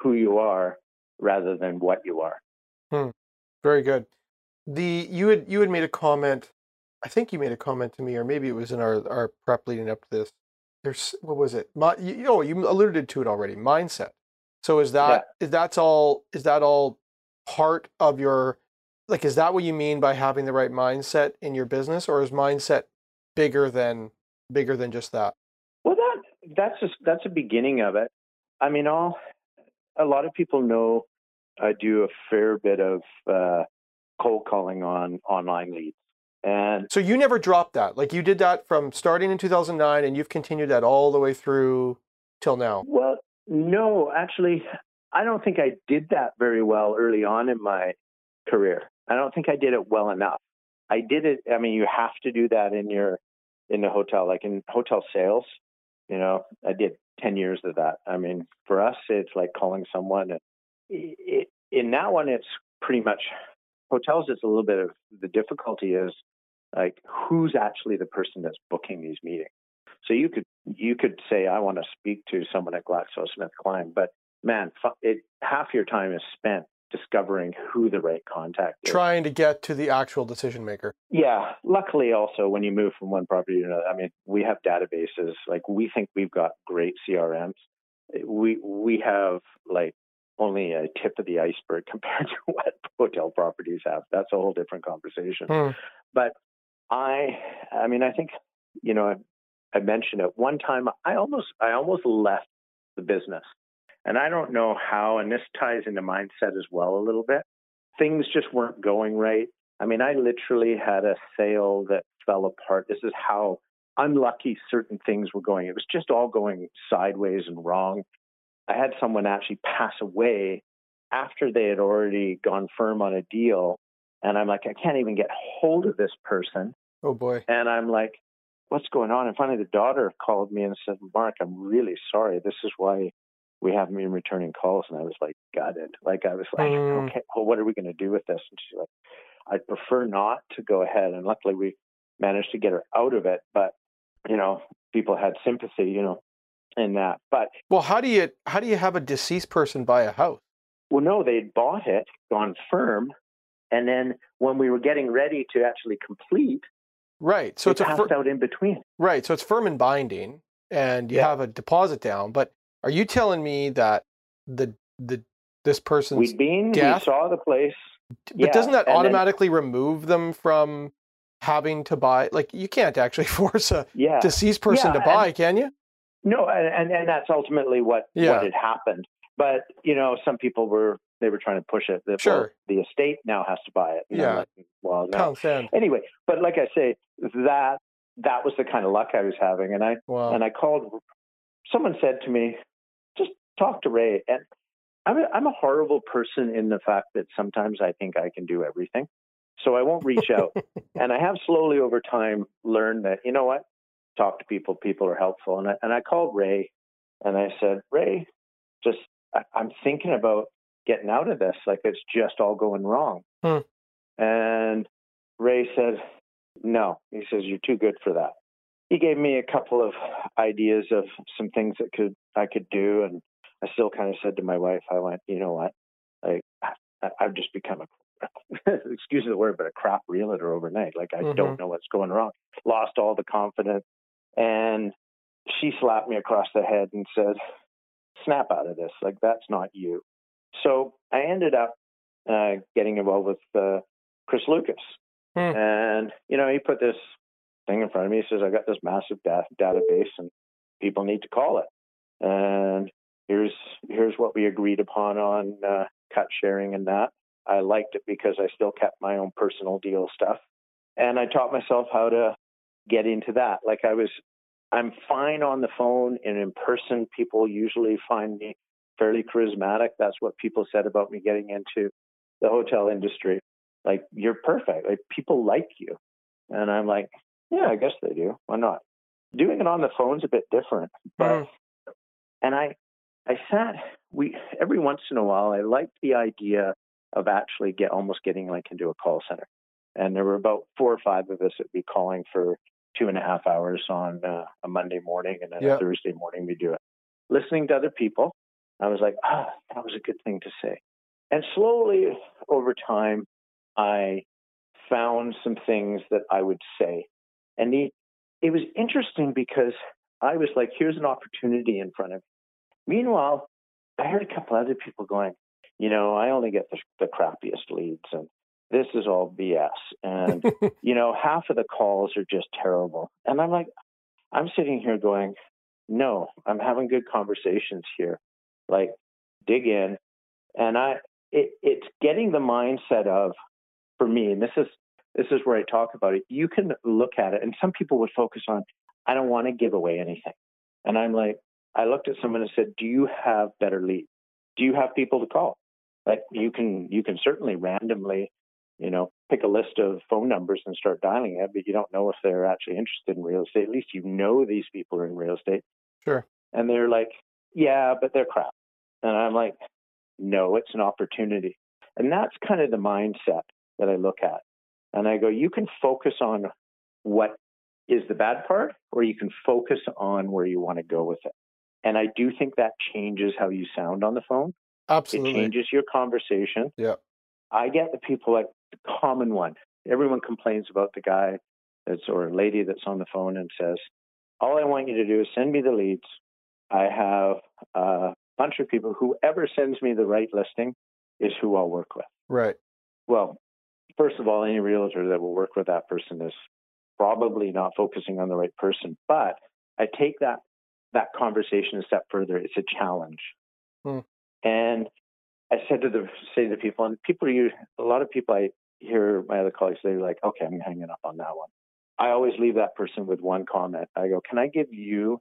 who you are rather than what you are. Hmm. Very good. The you had you had made a comment. I think you made a comment to me, or maybe it was in our our prep leading up to this. There's what was it? My, you, know, you alluded to it already. Mindset. So is that yeah. is that's all? Is that all part of your like? Is that what you mean by having the right mindset in your business, or is mindset bigger than bigger than just that? Well, that that's just that's a beginning of it. I mean, all a lot of people know I do a fair bit of uh, cold calling on online leads. And so you never dropped that. Like you did that from starting in 2009 and you've continued that all the way through till now. Well, no, actually, I don't think I did that very well early on in my career. I don't think I did it well enough. I did it. I mean, you have to do that in your in the hotel, like in hotel sales. You know, I did 10 years of that. I mean, for us, it's like calling someone. It, in that one, it's pretty much hotels. It's a little bit of the difficulty is like who's actually the person that's booking these meetings. So you could you could say I want to speak to someone at GlaxoSmithKline, but man, it half your time is spent discovering who the right contact is. Trying to get to the actual decision maker. Yeah. Luckily, also, when you move from one property to another, I mean, we have databases. Like, we think we've got great CRMs. We, we have like only a tip of the iceberg compared to what hotel properties have. That's a whole different conversation. Hmm. But I, I mean, I think, you know, I, I mentioned it one time. I almost, I almost left the business and I don't know how, and this ties into mindset as well a little bit. Things just weren't going right. I mean, I literally had a sale that fell apart. This is how unlucky certain things were going. It was just all going sideways and wrong. I had someone actually pass away after they had already gone firm on a deal. And I'm like, I can't even get hold of this person. Oh boy. And I'm like, what's going on? And finally, the daughter called me and said, Mark, I'm really sorry. This is why we haven't been returning calls. And I was like, got it. Like, I was like, Mm. okay, well, what are we going to do with this? And she's like, I'd prefer not to go ahead. And luckily, we managed to get her out of it. But, you know, people had sympathy, you know, in that. But, Well, how do you how do you have a deceased person buy a house? well, no, they'd bought it, gone firm. And then when we were getting ready to actually complete, Right. So it's a passed fir- out in between. right. So it's firm and binding, and you Yeah. have a deposit down. But are you telling me that the the this person's We'd been, death? we saw the place. but yeah, doesn't that and then- automatically remove them from having to buy? Like you can't actually force a Yeah. deceased person Yeah, to buy, can you? No, and, and and that's ultimately what what had happened. But you know, some people were they were trying to push it. That, Sure. well, the estate now has to buy it. Yeah. like, well, no. Anyway, but like I say, that that was the kind of luck I was having, and I Wow. and I called. Someone said to me, "Just talk to Ray." And I'm a, I'm a horrible person in the fact that sometimes I think I can do everything, so I won't reach out. and I have slowly over time learned that you know what, talk to people. People are helpful. And I and I called Ray, and I said, Ray, just I, I'm thinking about getting out of this. Like it's just all going wrong. Hmm. And Ray said, No. He says you're too good for that. He gave me a couple of ideas of some things that could I could do, and I still kind of said to my wife, I went, you know what, like I, I've just become a excuse the word, but a crap realtor overnight. Like I Mhm. don't know what's going wrong. Lost all the confidence, and she slapped me across the head and said, "Snap out of this. Like that's not you." So I ended up uh, getting involved with uh, Chris Lucas, Hmm. and you know he put this thing in front of me. He says, "I got this massive da- database, and people need to call it." And here's here's what we agreed upon on uh, cut sharing and that. I liked it because I still kept my own personal deal stuff, and I taught myself how to get into that. Like I was, I'm fine on the phone and in person. People usually find me fairly charismatic. That's what people said about me getting into the hotel industry. Like you're perfect. Like people like you, and I'm like, yeah, I guess they do. Why not? Doing it on the phone's a bit different, but Mm. and I I sat we every once in a while I liked the idea of actually get almost getting like into a call center. And there were about four or five of us that would be calling for two and a half hours on uh, a Monday morning and then Yeah. a Thursday morning we do it. Listening to other people, I was like, ah, that was a good thing to say. And slowly over time, I found some things that I would say. And the, it was interesting because I was like, here's an opportunity in front of me. Meanwhile, I heard a couple other people going, you know, I only get the, the crappiest leads and this is all BS. And, you know, half of the calls are just terrible. And I'm like, I'm sitting here going, no, I'm having good conversations here. Like, dig in. And I, it, it's getting the mindset of, for me, and this is, this is where I talk about it. You can look at it, and some people would focus on, I don't want to give away anything. And I'm like, I looked at someone and said, Do you have better leads? Do you have people to call? Like you can you can certainly randomly, you know, pick a list of phone numbers and start dialing it, but you don't know if they're actually interested in real estate. At least you know these people are in real estate. Sure. And they're like, Yeah, but they're crap. And I'm like, No, it's an opportunity. And that's kind of the mindset that I look at. And I go, you can focus on what is the bad part, or you can focus on where you want to go with it. And I do think that changes how you sound on the phone. Absolutely. It changes your conversation. Yeah. I get the people like the common one. Everyone complains about the guy that's or lady that's on the phone and says, All I want you to do is send me the leads. I have a bunch of people. Whoever sends me the right listing is who I'll work with. Right. Well, first of all, any realtor that will work with that person is probably not focusing on the right person. But I take that that conversation a step further. It's a challenge, Hmm. and I said to the say to people, and people are a lot of people I hear my other colleagues they're like, okay, I'm hanging up on that one. I always leave that person with one comment. I go, can I give you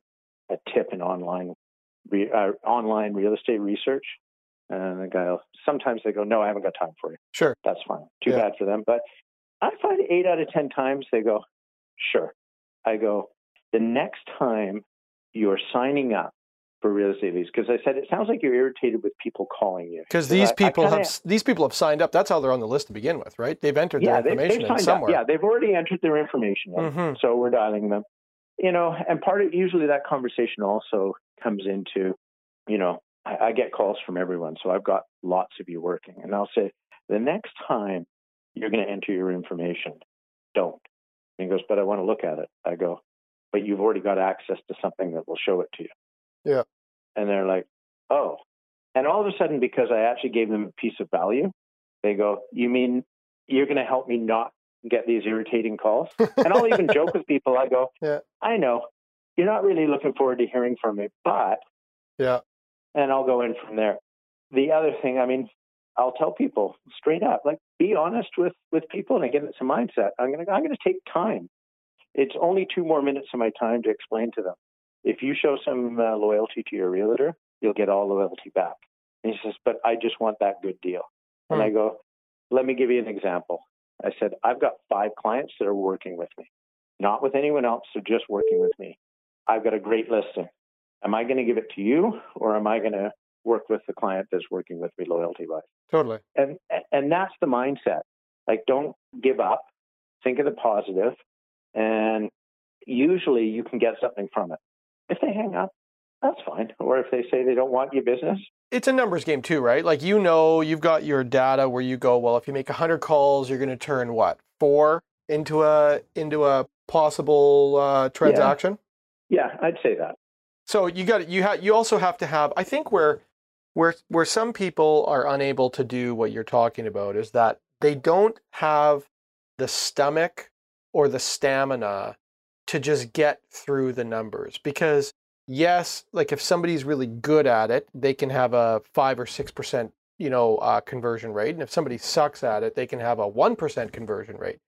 a tip in online re, uh, online real estate research? And the guy, will, sometimes they go, no, I haven't got time for you Sure. that's fine. Too Yeah. bad for them. But I find eight out of 10 times they go, Sure. I go, the next time you're signing up for real estate leads, because I said, it sounds like you're irritated with people calling you. Because these I- I people kinda- have these people have signed up. That's how they're on the list to begin with, right? They've entered yeah, their information they've signed somewhere. up. Yeah, they've already entered their information. in. Mhm. So we're dialing them. You know, and part of usually that conversation also comes into, you know, I, I get calls from everyone. So I've got lots of you working. And I'll say, the next time you're going to enter your information, don't. And he goes, but I want to look at it. I go, but you've already got access to something that will show it to you. Yeah. And they're like, oh. And all of a sudden, because I actually gave them a piece of value, they go, you mean you're going to help me not get these irritating calls? and I'll even joke with people. I go, Yeah. I know you're not really looking forward to hearing from me, but, Yeah. and I'll go in from there. The other thing, I mean, I'll tell people straight up, like, be honest with with people, and again, it's a mindset. I'm gonna I'm gonna take time. It's only two more minutes of my time to explain to them. If you show some uh, loyalty to your realtor, you'll get all loyalty back. And he says, but I just want that good deal. And Hmm. I go, let me give you an example. I said, I've got five clients that are working with me, not with anyone else, so just working with me. I've got a great listing. Am I going to give it to you or am I going to work with the client that's working with me loyalty wise? Totally. And, and that's the mindset. Like, don't give up, think of the positive, and usually you can get something from it. If they hang up, that's fine. Or if they say they don't want your business, It's a numbers game too, right? Like you know, you've got your data where you go, well, if you make 100 calls, you're going to turn what? 4 into a into a possible uh, transaction. yeah, I'd say that. So you got you have you also have to have I think where where where some people are unable to do what you're talking about is that they don't have the stomach or the stamina to just get through the numbers because yes like if somebody's really good at it they can have a 5 or 6% you know uh, conversion rate and if somebody sucks at it they can have a 1% conversion rate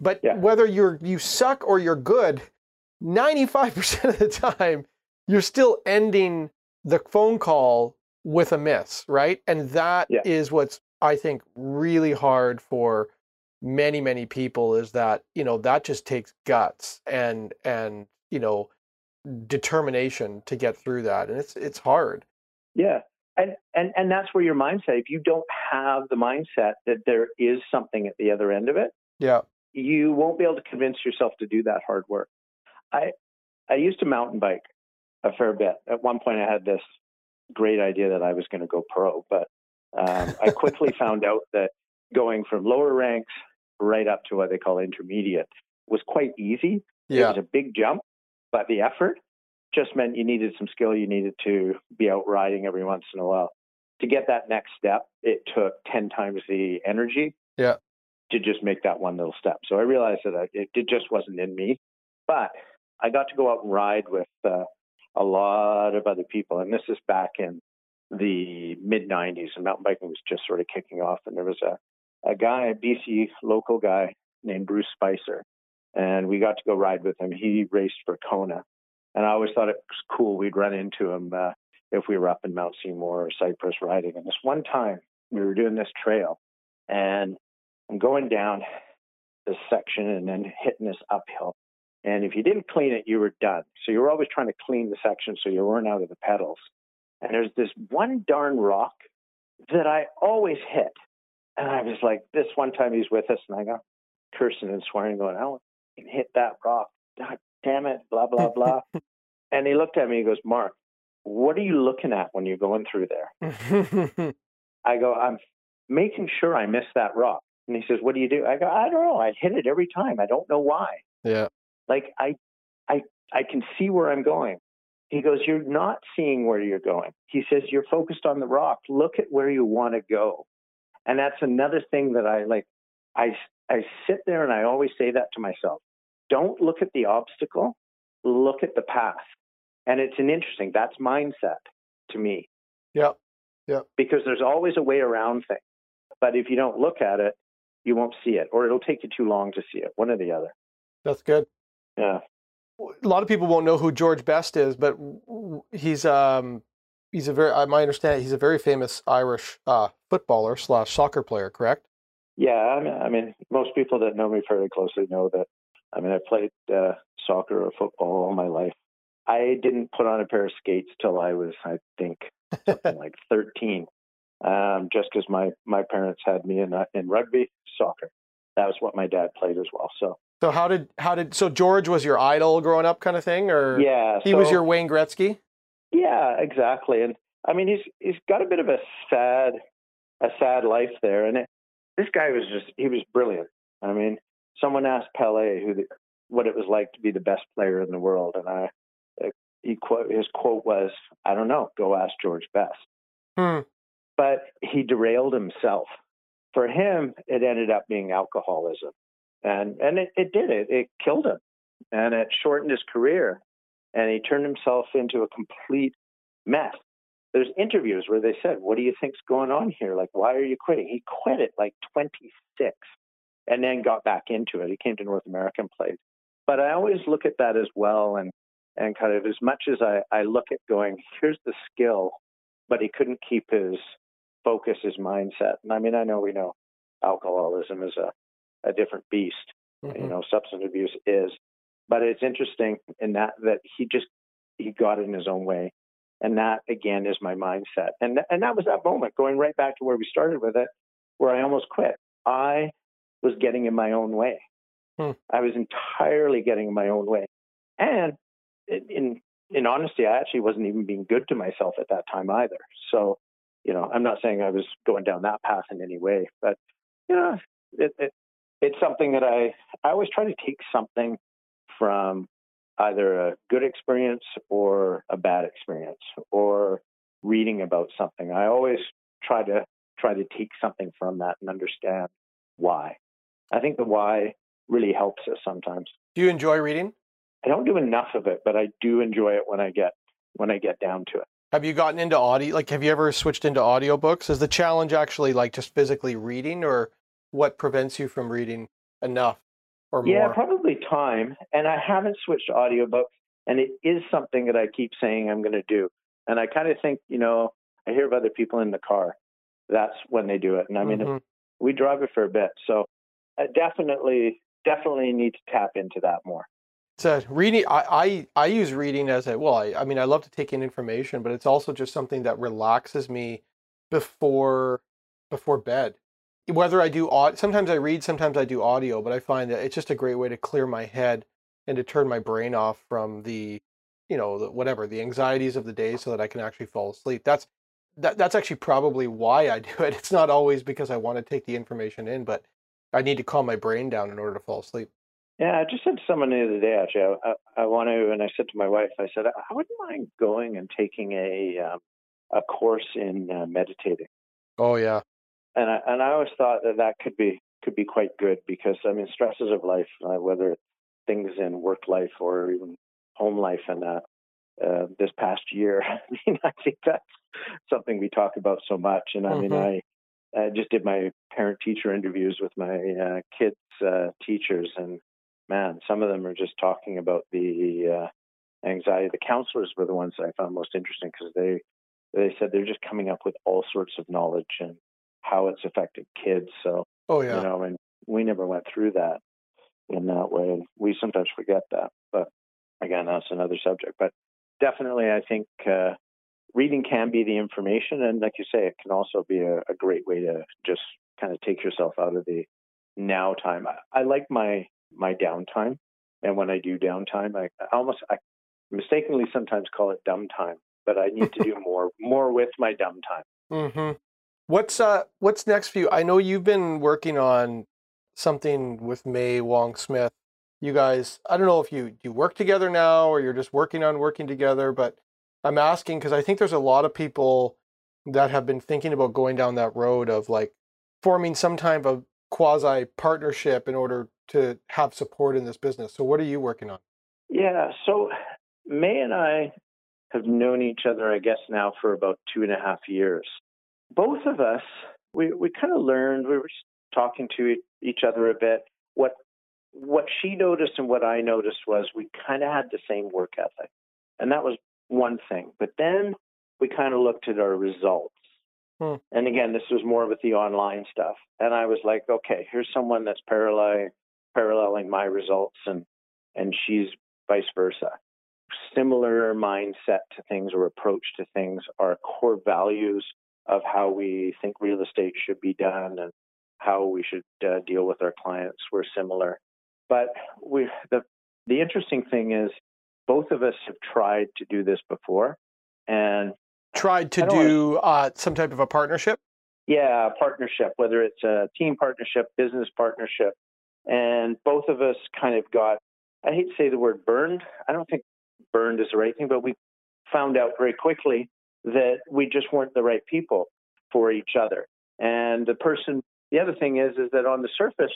but Yeah. whether you're you suck or you're good 95% of the time you're still ending the phone call with a miss, right? And that is Yeah. what's I think really hard for many many people is that, you know, that just takes guts and and, you know, determination to get through that. And it's it's hard. Yeah. And, and and that's where your mindset, if you don't have the mindset that there is something at the other end of it, Yeah. you won't be able to convince yourself to do that hard work. I I used to mountain bike a fair bit. At one point, I had this great idea that I was going to go pro, but um, I quickly found out that going from lower ranks right up to what they call intermediate was quite easy. Yeah. It was a big jump, but the effort just meant you needed some skill. You needed to be out riding every once in a while. To get that next step, it took 10 times the energy Yeah. to just make that one little step. So I realized that I, it, it just wasn't in me. But I got to go out and ride with uh, a lot of other people. And this is back in the mid 90s, and mountain biking was just sort of kicking off. And there was a, a guy, a BC local guy named Bruce Spicer, and we got to go ride with him. He raced for Kona. And I always thought it was cool. We'd run into him uh, if we were up in Mount Seymour or Cypress riding. And this one time, we were doing this trail, and I'm going down this section and then hitting this uphill. And if you didn't clean it, you were done. So you were always trying to clean the section so you weren't out of the pedals. And there's this one darn rock that I always hit. And I was like, this one time he's with us, and I got cursing and swearing, going, I don't hit that rock. God damn it, blah, blah, blah. and he looked at me, he goes, Mark, what are you looking at when you're going through there? I go, I'm making sure I miss that rock. And he says, What do you do? I go, I don't know. I hit it every time. I don't know why. yeah. Like I I I can see where I'm going. He goes, You're not seeing where you're going. He says, You're focused on the rock. Look at where you want to go. And that's another thing that I like. I, I sit there and I always say that to myself. Don't look at the obstacle, look at the path. And it's an interesting, that's mindset to me Yeah. Yeah. Because there's always a way around things. But if you don't look at it, you won't see it, or it'll take you too long to see it, one or the other. That's good. Yeah. a lot of people won't know who George Best is, but he's um he's a very I my understanding he's a very famous Irish uh, footballer slash soccer player, correct? Yeah, I mean, I mean, most people that know me fairly closely know that I mean, I played uh, soccer or football all my life. I didn't put on a pair of skates till I was, I think, something like 13, um, just because my my parents had me in uh, in rugby, soccer. That was what my dad played as well. So So how did how did so George was your idol growing up, kind of thing, or yeah, he was your Wayne Gretzky? Yeah, exactly. And I mean, he's he's got a bit of a sad a sad life there. And it, this guy was just he was brilliant. I mean, someone asked Pele who the, what it was like to be the best player in the world, and I he quote his quote was, "I don't know. Go ask George Best." Hmm. But he derailed himself. For him, it ended up being alcoholism, and and it, it did it. It killed him, and it shortened his career and he turned himself into a complete mess. There's interviews where they said, "What do you think's going on here? Like, why are you quitting?" He quit at like 26, and then got back into it. He came to North America and played. But I always look at that as well, and and kind of as much as I I look at going, here's the skill, but he couldn't keep his focus, his mindset. And I mean, I know we know alcoholism is a a different beast. You Mhm. know, substance abuse is but it's interesting in that that he just he got in his own way. And that again is my mindset. And and that was that moment going right back to where we started with it where i almost quit. I was getting in my own way. Hmm. i was entirely getting in my own way. And in- in in honesty i actually wasn't even being good to myself at that time either. So you know i'm not saying i was going down that path in any way but you know it, it it's something that i i always try to take something from either a good experience or a bad experience or reading about something. I always try to try to take something from that and understand why. I think the why really helps us sometimes. Do you enjoy reading? I don't do enough of it, but I do enjoy it when I get when I get down to it. Have you gotten into audio? Like, have you ever switched into audiobooks? Is the challenge actually like just physically reading, or what prevents you from reading enough or Yeah, probably time. And I haven't switched to audiobooks, and it is something that I keep saying I'm going to do. And I kind of think, you know, I hear of other people in the car. That's when they do it. And I mean, Mhm. we drive it for a bit, so I definitely, definitely need to tap into that more. So reading, I, I I use reading as a well. I, I mean, I love to take in information, but it's also just something that relaxes me before before bed. Whether I do sometimes I read, sometimes I do audio, but I find that it's just a great way to clear my head and to turn my brain off from the, you know, the, whatever the anxieties of the day, so that I can actually fall asleep. That's that that's actually probably why I do it. It's not always because I want to take the information in, but I need to calm my brain down in order to fall asleep. Yeah, I just said to someone the other day, actually, I, I, I want to, and I said to my wife, I said, I wouldn't mind going and taking a um, a course in uh, meditating. Oh yeah. And I, and I always thought that that could be could be quite good because I mean stresses of life, uh, whether things in work life or even home life, and that uh, this past year, I mean I think that's something we talk about so much. And I mean Mhm. I, I just did my parent teacher interviews with my uh, kids uh, teachers, and man, some of them are just talking about the uh, anxiety. The counselors were the ones that I found most interesting because they they said they're just coming up with all sorts of knowledge and how it's affected kids. So, Oh yeah. you know, and we never went through that in that way. And we sometimes forget that. But again, that's another subject. But definitely, I think uh, reading can be the information. And like you say, it can also be a, a great way to just kind of take yourself out of the now time. I, I like my, my downtime. And when I do downtime, I, I almost, I mistakenly sometimes call it dumb time, but I need to do more, more with my dumb time. Mm-hmm. What's uh what's next for you? I know you've been working on something with May Wong Smith. You guys, I don't know if you you work together now or you're just working on working together, but I'm asking because I think there's a lot of people that have been thinking about going down that road of like forming some type of quasi partnership in order to have support in this business. So what are you working on? Yeah. So May and I have known each other, I guess, now for about two and a half years. Both of us, we, we kind of learned, we were talking to each other a bit. What what she noticed and what I noticed was we kind of had the same work ethic. And that was one thing. But then we kind of looked at our results. Hmm. And again, this was more with the online stuff. And I was like, okay, here's someone that's paralyzed, paralleling my results and and she's vice versa. Similar mindset to things or approach to things, our core values of how we think real estate should be done and how we should uh, deal with our clients. Were similar. But we the the interesting thing is both of us have tried to do this before and tried to do uh, some type of a partnership? Yeah partnership whether it's a team partnership business partnership and both of us kind of got i hate to say the word burned. I don't think burned is the right thing but we found out very quickly that we just weren't the right people for each other and the person the other thing is is that on the surface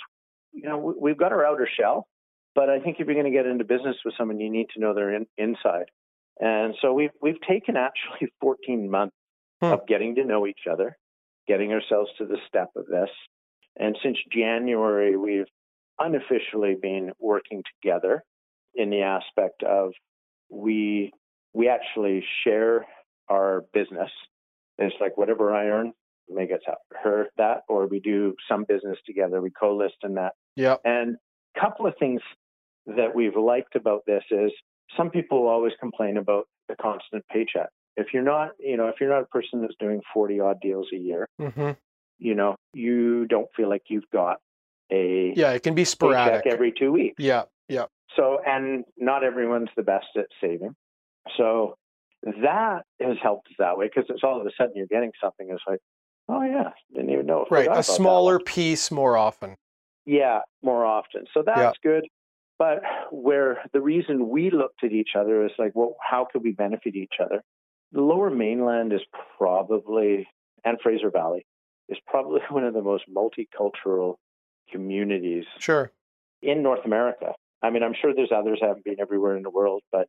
you know we've got our outer shell but I think if you're going to get into business with someone, you need to know their in, inside. And so we've we've taken actually 14 months hmm. of getting to know each other, getting ourselves to the step of this. And since January, we've unofficially been working together in the aspect of we we actually share our business. It's like whatever I earn, make it her that, or we do some business together. We co-list in that. Yeah. And a couple of things that we've liked about this is some people always complain about the constant paycheck. If you're not, you know, if you're not a person that's doing 40 odd deals a year, mm-hmm. you know, you don't feel like you've got a yeah, it can be sporadic every two weeks. Yeah, yeah. So, and not everyone's the best at saving. So that has helped us that way because it's all of a sudden you're getting something. It's like, oh yeah, didn't even know. Right, a smaller piece more often. Yeah, more often. So that's yeah. good. But where the reason we looked at each other is like, well, how could we benefit each other? The lower mainland is probably, and Fraser Valley, is probably one of the most multicultural communities sure. in North America. I mean, I'm sure there's others I haven't been everywhere in the world, but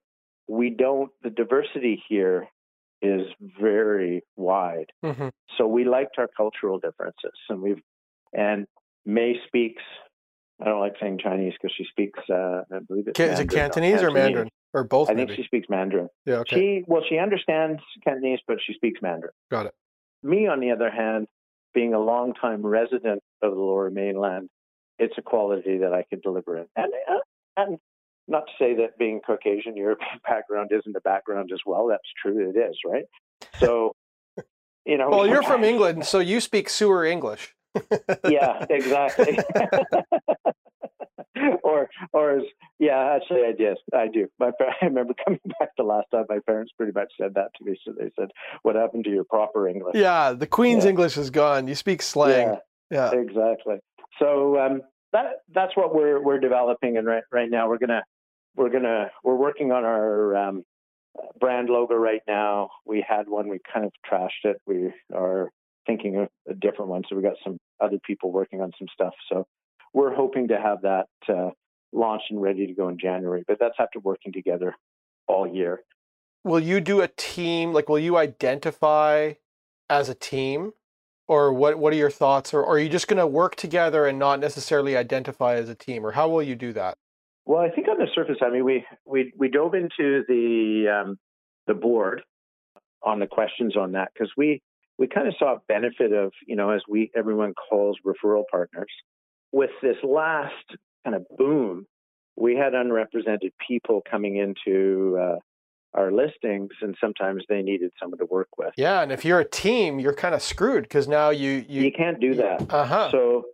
we don't, the diversity here is very wide. Mm-hmm. So we liked our cultural differences and we've, and May speaks I don't like saying Chinese because she speaks. Uh, I believe it's is it Cantonese, or Mandarin or both? I maybe? think she speaks Mandarin. Yeah. Okay. She well, she understands Cantonese, but she speaks Mandarin. Got it. Me, on the other hand, being a long-time resident of the Lower Mainland, it's a quality that I can deliver in. And uh, and not to say that being Caucasian European background isn't a background as well. That's true. It is, right? So, you know. well, you're from England, so you speak sewer English. yeah, exactly. or, or as, yeah, actually, I did. I do. My, I remember coming back the last time. My parents pretty much said that to me. So they said, "What happened to your proper English?" Yeah, the Queen's yeah. English is gone. You speak slang. Yeah, yeah. exactly. So um, that that's what we're we're developing, and right right now we're gonna we're gonna we're working on our um, brand logo right now. We had one, we kind of trashed it. We are thinking of a different one. So we got some other people working on some stuff. So we're hoping to have that uh, launched and ready to go in January. But that's after working together all year. Will you do a team? Like, will you identify as a team? Or what, what are your thoughts? Or, or are you just going to work together and not necessarily identify as a team? Or how will you do that? Well, I think on the surface, I mean, we we, we dove into the um, the board on the questions on that because we we kind of saw a benefit of, you know, as we everyone calls referral partners. With this last kind of boom, we had unrepresented people coming into uh, our listings, and sometimes they needed someone to work with. Yeah, and if you're a team, you're kind of screwed because now you, you you can't do that. Uh huh. So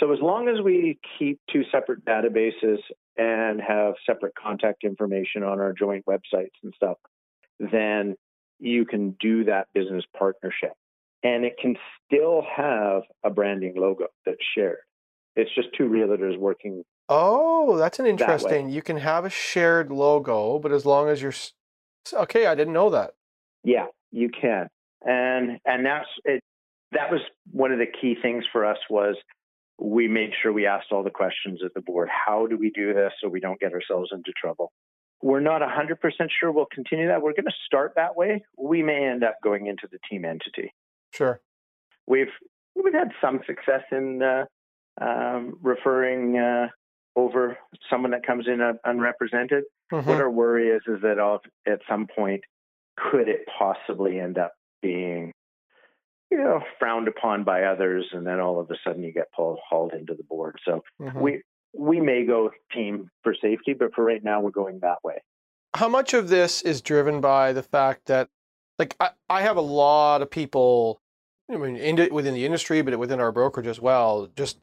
so as long as we keep two separate databases and have separate contact information on our joint websites and stuff, then you can do that business partnership and it can still have a branding logo that's shared. It's just two realtors working. Oh, that's an interesting. That you can have a shared logo, but as long as you're okay, I didn't know that. Yeah, you can, and and that's it. That was one of the key things for us was we made sure we asked all the questions at the board. How do we do this so we don't get ourselves into trouble? We're not 100% sure we'll continue that. We're going to start that way. We may end up going into the team entity. Sure. We've we've had some success in uh, um, referring uh, over someone that comes in unrepresented. Mm-hmm. What our worry is is that all, at some point, could it possibly end up being, you know, frowned upon by others, and then all of a sudden you get pulled, hauled into the board. So mm-hmm. we we may go team for safety, but for right now, we're going that way. How much of this is driven by the fact that, like, I, I have a lot of people, I mean, in, within the industry, but within our brokerage as well, just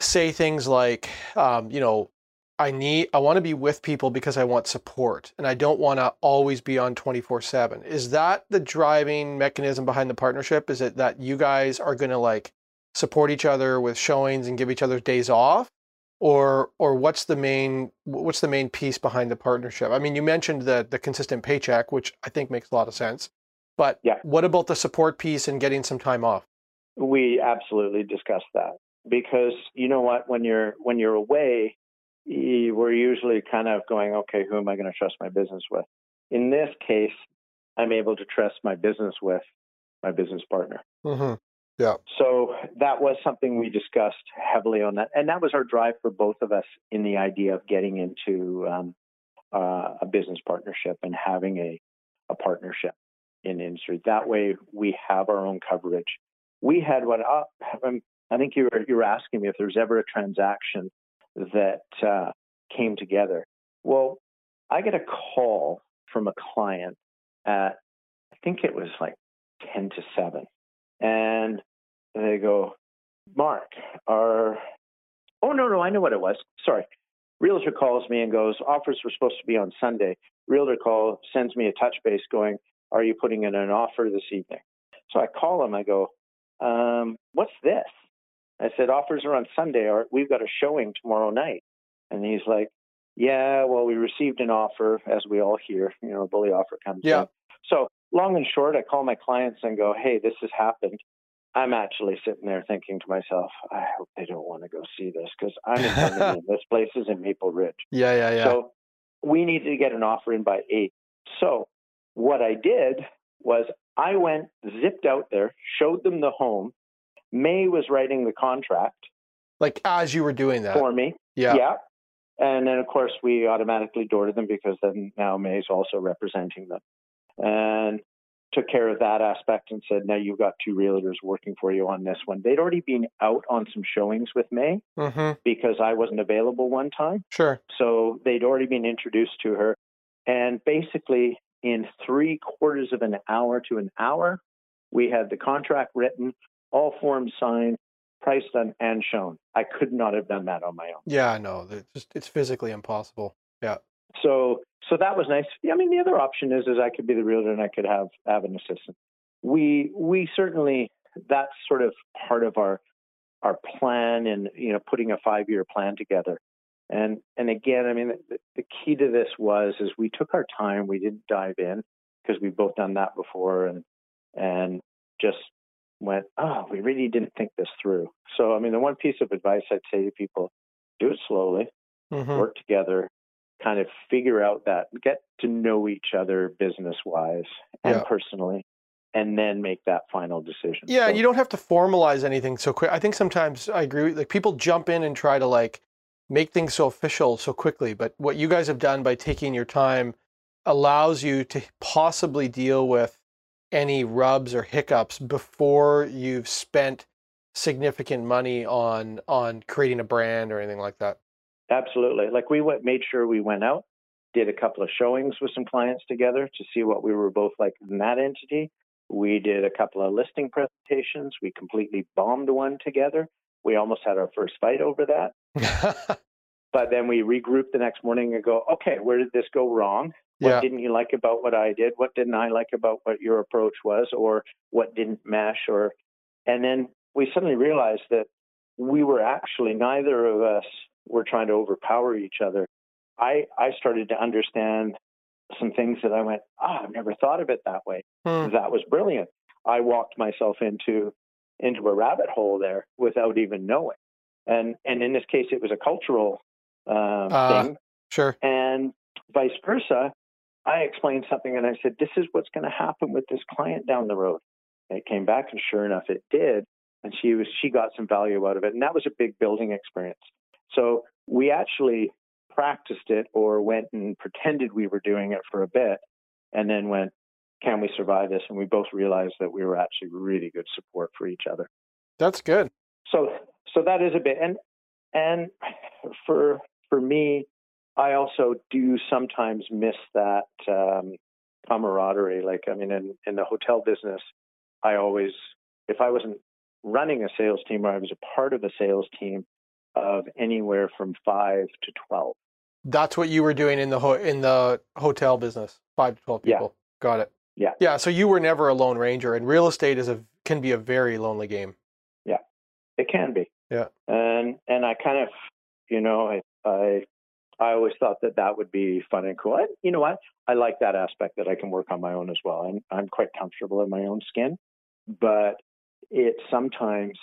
say things like, um, you know, I need, I want to be with people because I want support and I don't want to always be on 24 7. Is that the driving mechanism behind the partnership? Is it that you guys are going to like support each other with showings and give each other days off? Or, or what's the main what's the main piece behind the partnership? I mean, you mentioned the the consistent paycheck, which I think makes a lot of sense. But yeah. what about the support piece and getting some time off? We absolutely discussed that because you know what, when you're when you're away, we're usually kind of going, okay, who am I going to trust my business with? In this case, I'm able to trust my business with my business partner. Mm-hmm. Yeah. So that was something we discussed heavily on that, and that was our drive for both of us in the idea of getting into um, uh, a business partnership and having a a partnership in industry. That way, we have our own coverage. We had what uh, I think you were you were asking me if there's ever a transaction that uh, came together. Well, I get a call from a client at, I think it was like 10 to 7. And they go, Mark, our, oh, no, no, I know what it was. Sorry. Realtor calls me and goes, offers were supposed to be on Sunday. Realtor call sends me a touch base going, are you putting in an offer this evening? So I call him. I go, um, what's this? I said, offers are on Sunday. Or we've got a showing tomorrow night. And he's like, yeah, well, we received an offer, as we all hear. You know, a bully offer comes yeah. in. So long and short, I call my clients and go, hey, this has happened. I'm actually sitting there thinking to myself, I hope they don't want to go see this because I'm in this place is in Maple Ridge. Yeah, yeah, yeah. So we needed to get an offer in by eight. So what I did was I went, zipped out there, showed them the home, May was writing the contract. Like as you were doing that for me. Yeah. Yeah. And then of course we automatically doored them because then now May's also representing them. And took care of that aspect and said, now you've got two realtors working for you on this one. They'd already been out on some showings with May mm-hmm. because I wasn't available one time. Sure. So they'd already been introduced to her. And basically, in three quarters of an hour to an hour, we had the contract written all forms signed, priced on, and shown. I could not have done that on my own. Yeah, no, it's just it's physically impossible. Yeah. So so that was nice. I mean, the other option is is I could be the realtor and I could have have an assistant. We we certainly that's sort of part of our our plan and you know putting a five year plan together. And and again, I mean, the, the key to this was is we took our time. We didn't dive in because we've both done that before, and and just went, oh, we really didn't think this through. So, I mean, the one piece of advice I'd say to people do it slowly, mm-hmm. work together, kind of figure out that, get to know each other business wise and yeah. personally, and then make that final decision. Yeah, so, you don't have to formalize anything so quick. I think sometimes I agree, like people jump in and try to like make things so official so quickly. But what you guys have done by taking your time allows you to possibly deal with any rubs or hiccups before you've spent significant money on on creating a brand or anything like that. Absolutely. Like we went, made sure we went out, did a couple of showings with some clients together to see what we were both like in that entity. We did a couple of listing presentations. We completely bombed one together. We almost had our first fight over that. but then we regrouped the next morning and go, okay, where did this go wrong? What yeah. didn't you like about what I did? What didn't I like about what your approach was, or what didn't mesh? Or, and then we suddenly realized that we were actually neither of us were trying to overpower each other. I I started to understand some things that I went, ah, oh, I've never thought of it that way. Hmm. That was brilliant. I walked myself into into a rabbit hole there without even knowing. And and in this case, it was a cultural uh, uh, thing. Sure. And vice versa. I explained something and I said, This is what's going to happen with this client down the road. And it came back, and sure enough, it did. And she was she got some value out of it, and that was a big building experience. So we actually practiced it, or went and pretended we were doing it for a bit, and then went, "Can we survive this?" And we both realized that we were actually really good support for each other. That's good. So so that is a bit, and and for for me, I also do sometimes miss that um, camaraderie. Like, I mean, in, in the hotel business, I always, if I wasn't running a sales team or I was a part of a sales team of anywhere from five to 12. That's what you were doing in the ho- in the hotel business, five to twelve people. Yeah. Got it. Yeah. Yeah. So you were never a lone ranger, and real estate is a can be a very lonely game. Yeah, it can be. Yeah. And, and I kind of, you know, I, I, I always thought that that would be fun and cool. And you know what? I like that aspect that I can work on my own as well. I'm, I'm quite comfortable in my own skin, but it sometimes,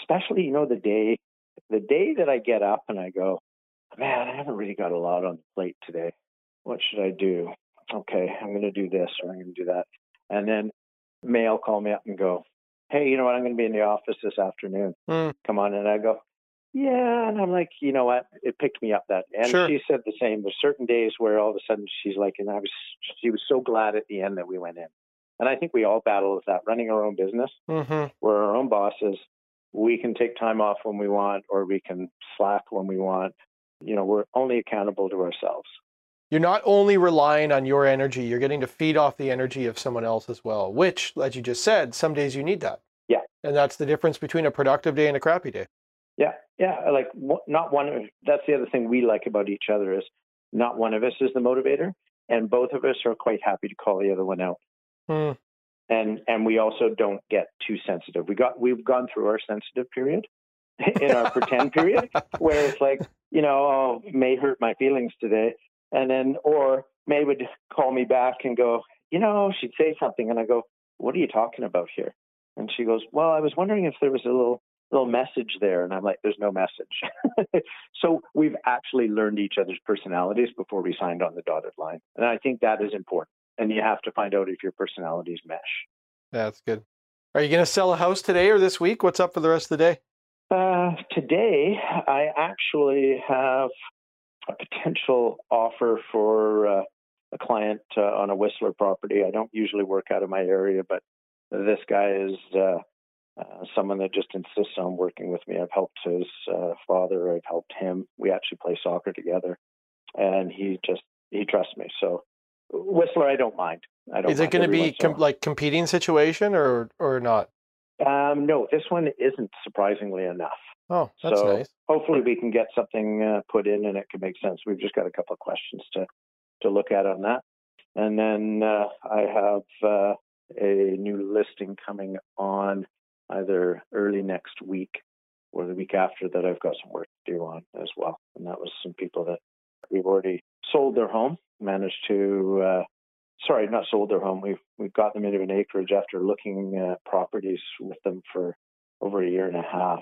especially, you know, the day, the day that I get up and I go, man, I haven't really got a lot on the plate today. What should I do? Okay, I'm going to do this or I'm going to do that. And then May will call me up and go, hey, you know what? I'm going to be in the office this afternoon. Hmm. Come on. And I go, yeah. And I'm like, you know what? It picked me up that. And Sure. she said the same. There's certain days where all of a sudden she's like, and I was, she was so glad at the end that we went in. And I think we all battle with that running our own business. Mm-hmm. We're our own bosses. We can take time off when we want, or we can slack when we want. You know, we're only accountable to ourselves. You're not only relying on your energy, you're getting to feed off the energy of someone else as well, which, as you just said, some days you need that. Yeah. And that's the difference between a productive day and a crappy day. Yeah, yeah. Like not one. of That's the other thing we like about each other is not one of us is the motivator, and both of us are quite happy to call the other one out. Hmm. And and we also don't get too sensitive. We got we've gone through our sensitive period in our pretend period where it's like you know oh, May hurt my feelings today, and then or May would call me back and go you know she'd say something and I go what are you talking about here? And she goes well I was wondering if there was a little little message there and i'm like there's no message so we've actually learned each other's personalities before we signed on the dotted line and i think that is important and you have to find out if your personalities mesh That's good. Are you going to sell a house today or this week? What's up for the rest of the day? uh, today i actually have a potential offer for uh, a client uh, on a whistler property i don't usually work out of my area but this guy is uh, someone that just insists on working with me. I've helped his uh, father. I've helped him. We actually play soccer together, and he just he trusts me. So Whistler, I don't mind. I don't. Is it going to be com- like competing situation or or not? Um, no, this one isn't surprisingly enough. Oh, that's so nice. hopefully we can get something uh, put in and it can make sense. We've just got a couple of questions to to look at on that, and then uh, I have uh, a new listing coming on either early next week or the week after that. I've got some work to do on as well, and that was some people that we've already sold their home, managed to. Uh, sorry, not sold their home. We've we've got them into an acreage after looking at properties with them for over a year and a half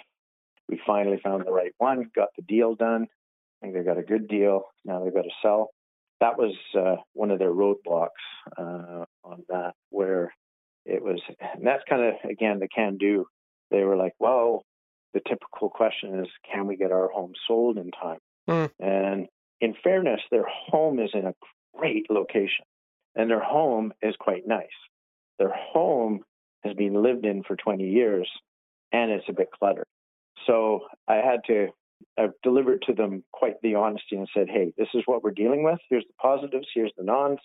we finally found the right one, got the deal done. I think they got a good deal. Now they've got to sell. That was uh, one of their roadblocks uh, on that, where it was, and that's kind of, again, the can do. They were like, well, the typical question is, can we get our home sold in time? Hmm. And in fairness, their home is in a great location and their home is quite nice. Their home has been lived in for 20 years and it's a bit cluttered. So I had to I've delivered to them quite the honesty and said, hey, this is what we're dealing with. Here's the positives, here's the nons.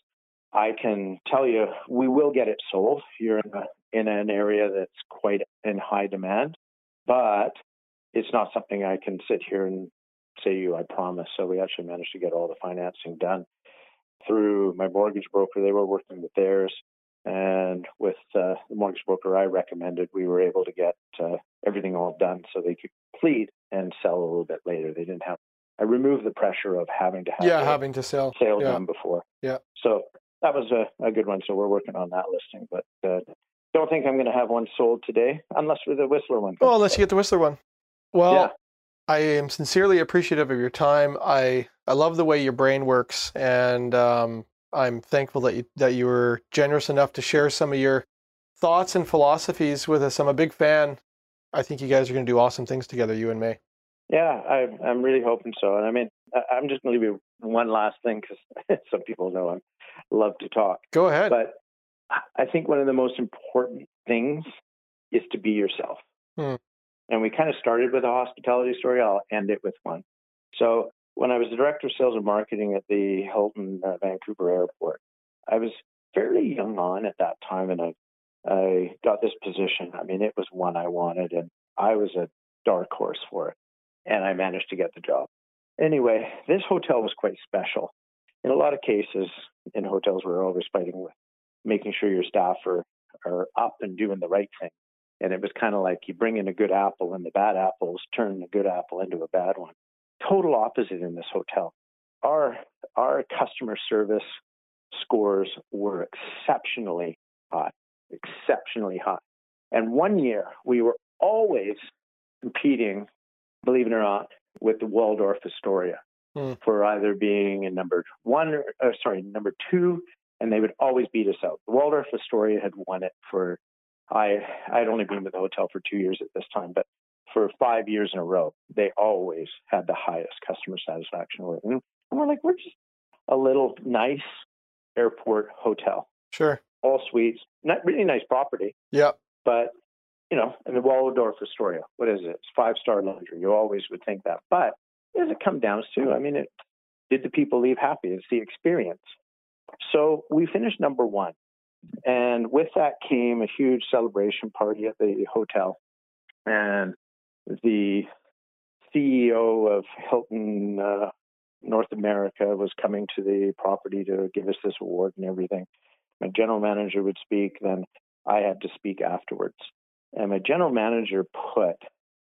I can tell you we will get it sold. You're in, a, in an area that's quite in high demand, but it's not something I can sit here and say you, I promise. So we actually managed to get all the financing done through my mortgage broker. They were working with theirs. And with uh, the mortgage broker I recommended, we were able to get uh, everything all done so they could complete and sell a little bit later. They didn't have, I removed the pressure of having to have Yeah, having to sell. sale yeah. done before. Yeah. So that was a, a good one. So we're working on that listing, but uh, don't think I'm going to have one sold today unless with the Whistler one. Well, comes unless you get the Whistler one. Well, Yeah. I am sincerely appreciative of your time. I I love the way your brain works, and um, I'm thankful that you that you were generous enough to share some of your thoughts and philosophies with us. I'm a big fan. I think you guys are going to do awesome things together, you and May. Yeah, I, I'm really hoping so. And I mean, I'm just going to leave you one last thing because some people know I love to talk. Go ahead. But I- think one of the most important things is to be yourself. Hmm. And we kind of started with a hospitality story. I'll end it with one. So when I was the director of sales and marketing at the Hilton uh, Vancouver Airport, I was fairly young on at that time, and I I got this position. I mean, it was one I wanted, and I was a dark horse for it, and I managed to get the job. Anyway, this hotel was quite special. In a lot of cases, in hotels, we're always fighting with making sure your staff are are up and doing the right thing. And it was kind of like you bring in a good apple, and the bad apples turn the good apple into a bad one. Total opposite in this hotel. Our our customer service scores were exceptionally high, exceptionally high. And one year we were always competing, believe it or not, with the Waldorf Astoria Hmm. for either being in number one, or, sorry, number two, and they would always beat us out. The Waldorf Astoria had won it for, I I'd only been with the hotel for two years at this time, but for five years in a row, they always had the highest customer satisfaction rating. And we're like, we're just a little nice airport hotel, Sure. all suites, not really nice property, Yep. but you know, and the Waldorf Astoria, what is it? It's five star luxury. You always would think that, but does it come down to? I mean, it, did the people leave happy? It's the experience. So we finished number one, and with that came a huge celebration party at the hotel, and the CEO of Hilton uh, North America was coming to the property to give us this award and everything. My general manager would speak, then I had to speak afterwards. And my general manager put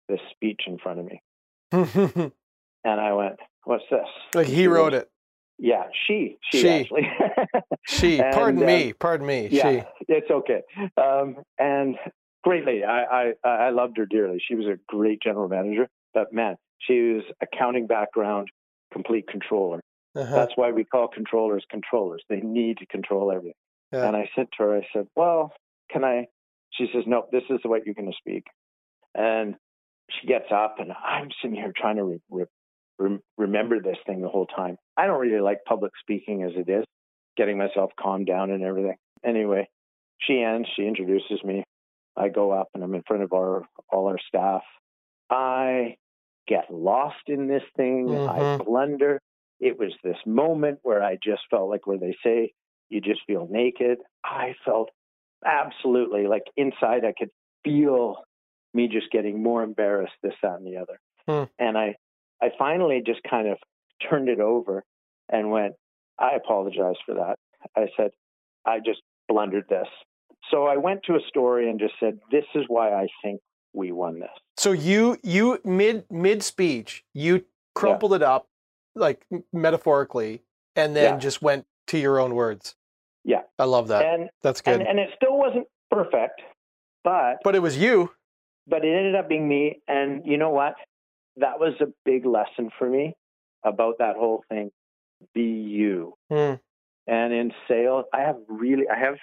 this speech in front of me. And I went, What's this? Like he wrote it. Yeah, she. She, She. actually. She. And, pardon um, me. Pardon me. yeah, She. it's okay. Um, and great lady. I, I I loved her dearly. She was a great general manager. But man, she was accounting background, complete controller. Uh-huh. That's why we call controllers controllers. They need to control everything. Yeah. And I said to her, I said, Well, can I? She says, No, this is the way you're going to speak. And she gets up, and I'm sitting here trying to re- re- rem- remember this thing the whole time. I don't really like public speaking as it is, getting myself calmed down and everything. Anyway, she ends, she introduces me. I go up, and I'm in front of our all our staff. I get lost in this thing. I Mhm. blunder. It was this moment where I just felt like where they say you just feel naked. I felt absolutely like inside I could feel me just getting more embarrassed, this, that, and the other. Hmm. And I, I finally just kind of turned it over and went, I apologize for that. I said, I just blundered this. So I went to a story and just said, this is why I think we won this. So you you mid mid speech you crumpled it up like metaphorically and then Yeah. just went to your own words. Yeah. I love that. And, That's good. and, and it still wasn't perfect, but but it was you. but it ended up being me. And you know what? That was a big lesson for me about that whole thing. Be you. Hmm. And in sales, I have really, I have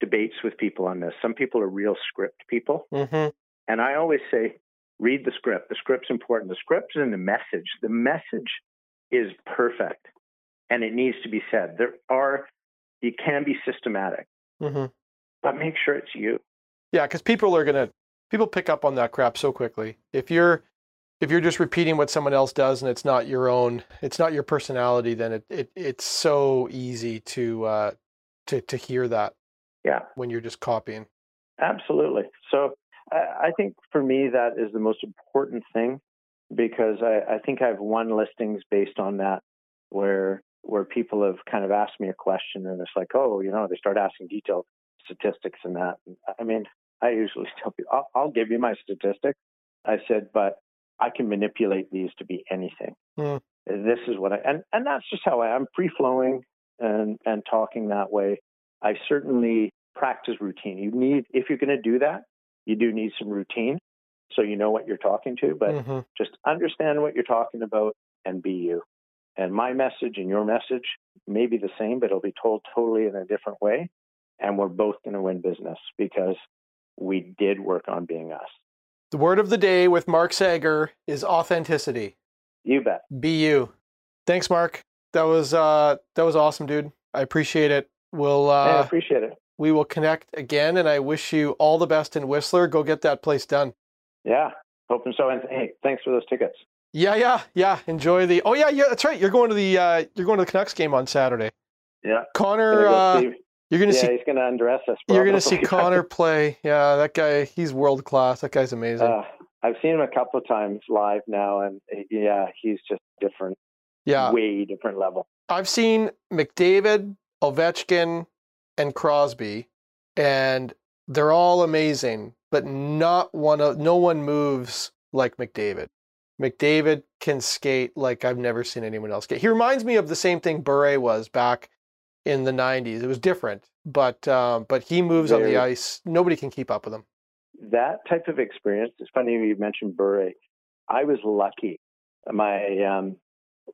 debates with people on this. Some people are real script people. hmm And I always say, read the script. The script's important. The script is in the message. The message is perfect and it needs to be said. There are, you can be systematic, hmm but make sure it's you. Yeah, because people are gonna people pick up on that crap so quickly. If you're if you're just repeating what someone else does and it's not your own, it's not your personality, then it, it it's so easy to uh, to to hear that Yeah. when you're just copying. Absolutely. So I think for me, that is the most important thing because I, I think I've won listings based on that where where people have kind of asked me a question and it's like, oh, you know, they start asking detailed statistics and that. I mean, I usually tell people, I'll, I'll give you my statistics. I said, but I can manipulate these to be anything. Hmm. This is what I, and, and that's just how I, I'm free flowing and, and talking that way. I certainly practice routine. You need, if you're going to do that, you do need some routine so you know what you're talking to, but Mhm. just understand what you're talking about and be you. And my message and your message may be the same, but it'll be told totally in a different way. And we're both going to win business because we did work on being us. The word of the day with Mark Sager is authenticity. You bet. Be you. Thanks, Mark. That was uh, that was awesome, dude. I appreciate it. We'll Hey, I uh, appreciate it. we will connect again, and I wish you all the best in Whistler. Go get that place done. Yeah. hoping so. And hey, thanks for those tickets. Yeah, yeah, yeah. Enjoy the. Oh yeah, yeah. That's right. You're going to the uh, you're going to the Canucks game on Saturday. Yeah. Connor, go uh, you're gonna yeah, see he's going to undress us. you're gonna see. Connor play. Yeah, that guy. He's world class. That guy's amazing. Uh, I've seen him a couple of times live now, and uh, yeah, he's just different, yeah, way different level. I've seen McDavid, Ovechkin, and Crosby, and they're all amazing, but not one of no one moves like McDavid. McDavid can skate like I've never seen anyone else skate. He reminds me of the same thing Bure was back in the '90s. It was different, but um, but he moves on the ice. Nobody can keep up with him. That type of experience. It's funny you mentioned Bure. I was lucky. My um,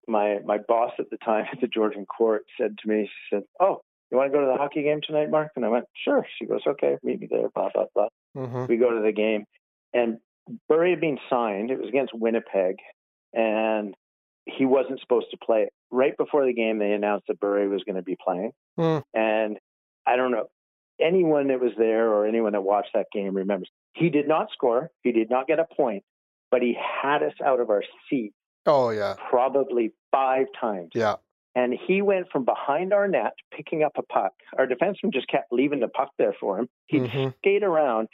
my my boss at the time at the Georgian Court said to me, she said, "Oh, you want to go to the hockey game tonight, Mark?" And I went, "Sure." She goes, "Okay, meet me there." Blah blah blah. hmm we go to the game, and Bure had been signed. It was against Winnipeg, and he wasn't supposed to play. Right before the game, they announced that Bure was going to be playing, Hmm. and I don't know anyone that was there or anyone that watched that game remembers he did not score. He did not get a point, but he had us out of our seat Oh yeah, probably five times. yeah. And he went from behind our net picking up a puck. Our defenseman just kept leaving the puck there for him. He'd Mhm. skate around,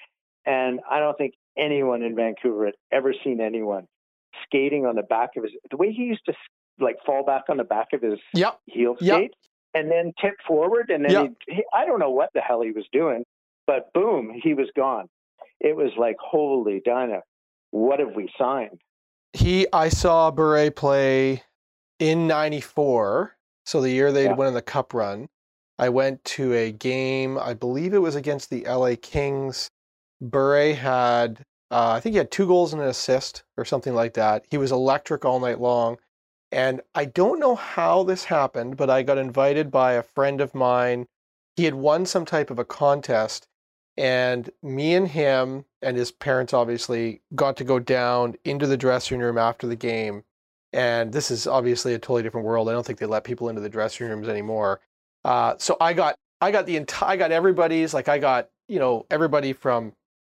and I don't think anyone in Vancouver had ever seen anyone skating on the back of his. The way he used to like fall back on the back of his Yep. heel Yep. skate and then tip forward, and then Yep. he'd- I don't know what the hell he was doing, but boom, he was gone. It was like holy Dinah, what have we signed? He, I saw Bure play in '94, so the year they Yeah. went on the Cup run. I went to a game. I believe it was against the LA Kings. Bure had, uh, I think he had two goals and an assist or something like that. He was electric all night long, and I don't know how this happened, but I got invited by a friend of mine. He had won some type of a contest, and me and him and his parents obviously got to go down into the dressing room after the game. And this is obviously a totally different world. I don't think they let people into the dressing rooms anymore. Uh, so I got I got the entire I got everybody's like I got you know everybody from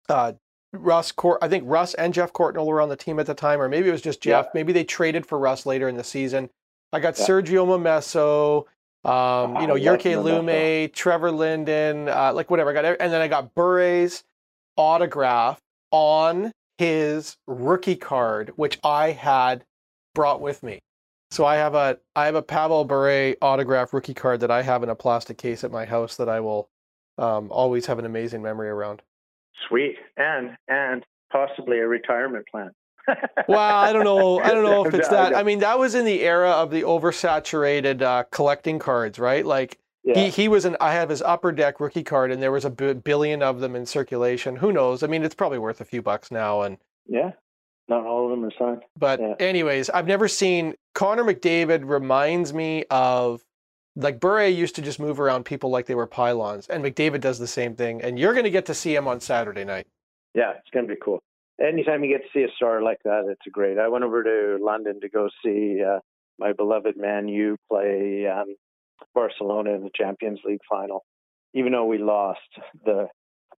uh, Russ Court. I think Russ and Jeff Courtnall were on the team at the time, or maybe it was just Jeff. Yeah. Maybe they traded for Russ later in the season. I got Yeah. Sergio Momesso, um, Oh, you know, I love Lumme, Trevor Linden, uh, like whatever. I got, and then I got Bure's autograph on his rookie card, which I had brought with me. So I have a I have a Pavel Bure autograph rookie card that I have in a plastic case at my house that I will um, always have an amazing memory around. Sweet, and and possibly a retirement plan. Well, I don't know. I don't know if it's that. I mean, that was in the era of the oversaturated uh, collecting cards, right? Like yeah. he he was an. I have his upper deck rookie card, and there was a b- billion of them in circulation. Who knows? I mean, it's probably worth a few bucks now. And yeah, not all of them are signed. but Yeah. anyways, I've never seen Connor McDavid. Reminds me of like Bure used to just move around people like they were pylons, and McDavid does the same thing. And you're going to get to see him on Saturday night. Yeah, it's going to be cool. Anytime you get to see a star like that, it's great. I went over to London to go see uh, my beloved Man U play um, Barcelona in the Champions League final. Even though we lost, the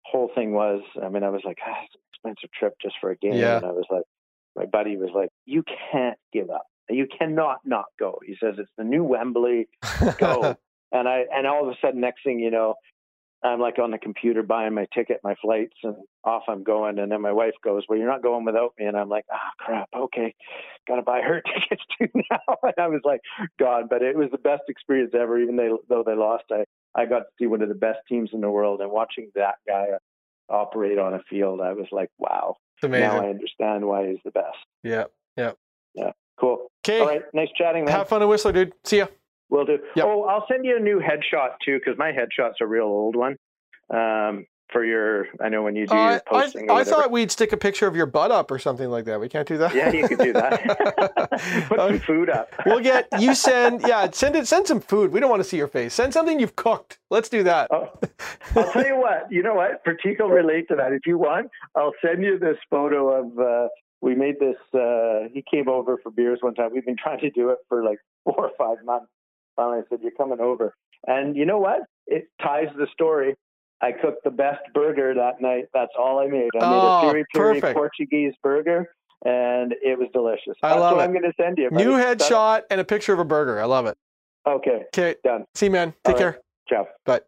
whole thing was, I mean, I was like, ah, it's an expensive trip just for a game. Yeah. And I was like, my buddy was like, you can't give up. You cannot not go. He says, it's the new Wembley. Go. and I and all of a sudden, next thing you know, I'm like on the computer buying my ticket, my flights, and off I'm going. And then my wife goes, "Well, you're not going without me." And I'm like, "Ah, crap. Okay, gotta buy her tickets too now." And I was like, "God," but it was the best experience ever. Even they, though they lost, I I got to see one of the best teams in the world, and watching that guy operate on a field, I was like, "Wow." amazing. Now I understand why he's the best. Yeah, yeah, yeah. Cool. Okay. All right, nice chatting, man. Have fun at Whistler, dude. See ya. Will do. Yep. Oh, I'll send you a new headshot too, because my headshot's a real old one. Um, for your, I know when you do Uh, your I, I, posting. I thought we'd stick a picture of your butt up or something like that. We can't do that. Yeah, you could do that. Put some food up. we'll get you send yeah send it send some food. We don't want to see your face. Send something you've cooked. Let's do that. Oh, I'll tell you what. You know what? Pratik will relate to that. If you want, I'll send you this photo of. Uh, we made this. Uh, he came over for beers one time. We've been trying to do it for like four or five months. Finally, I said, "You're coming over." And you know what? It ties the story. I cooked the best burger that night. That's all I made. I Oh, made a piri piri perfect. Portuguese burger, and it was delicious. I That's love what it. I'm going to send you. buddy. New That's- headshot and a picture of a burger. I love it. Okay, Okay. done. See you, man. Take All right. care. Ciao. Bye.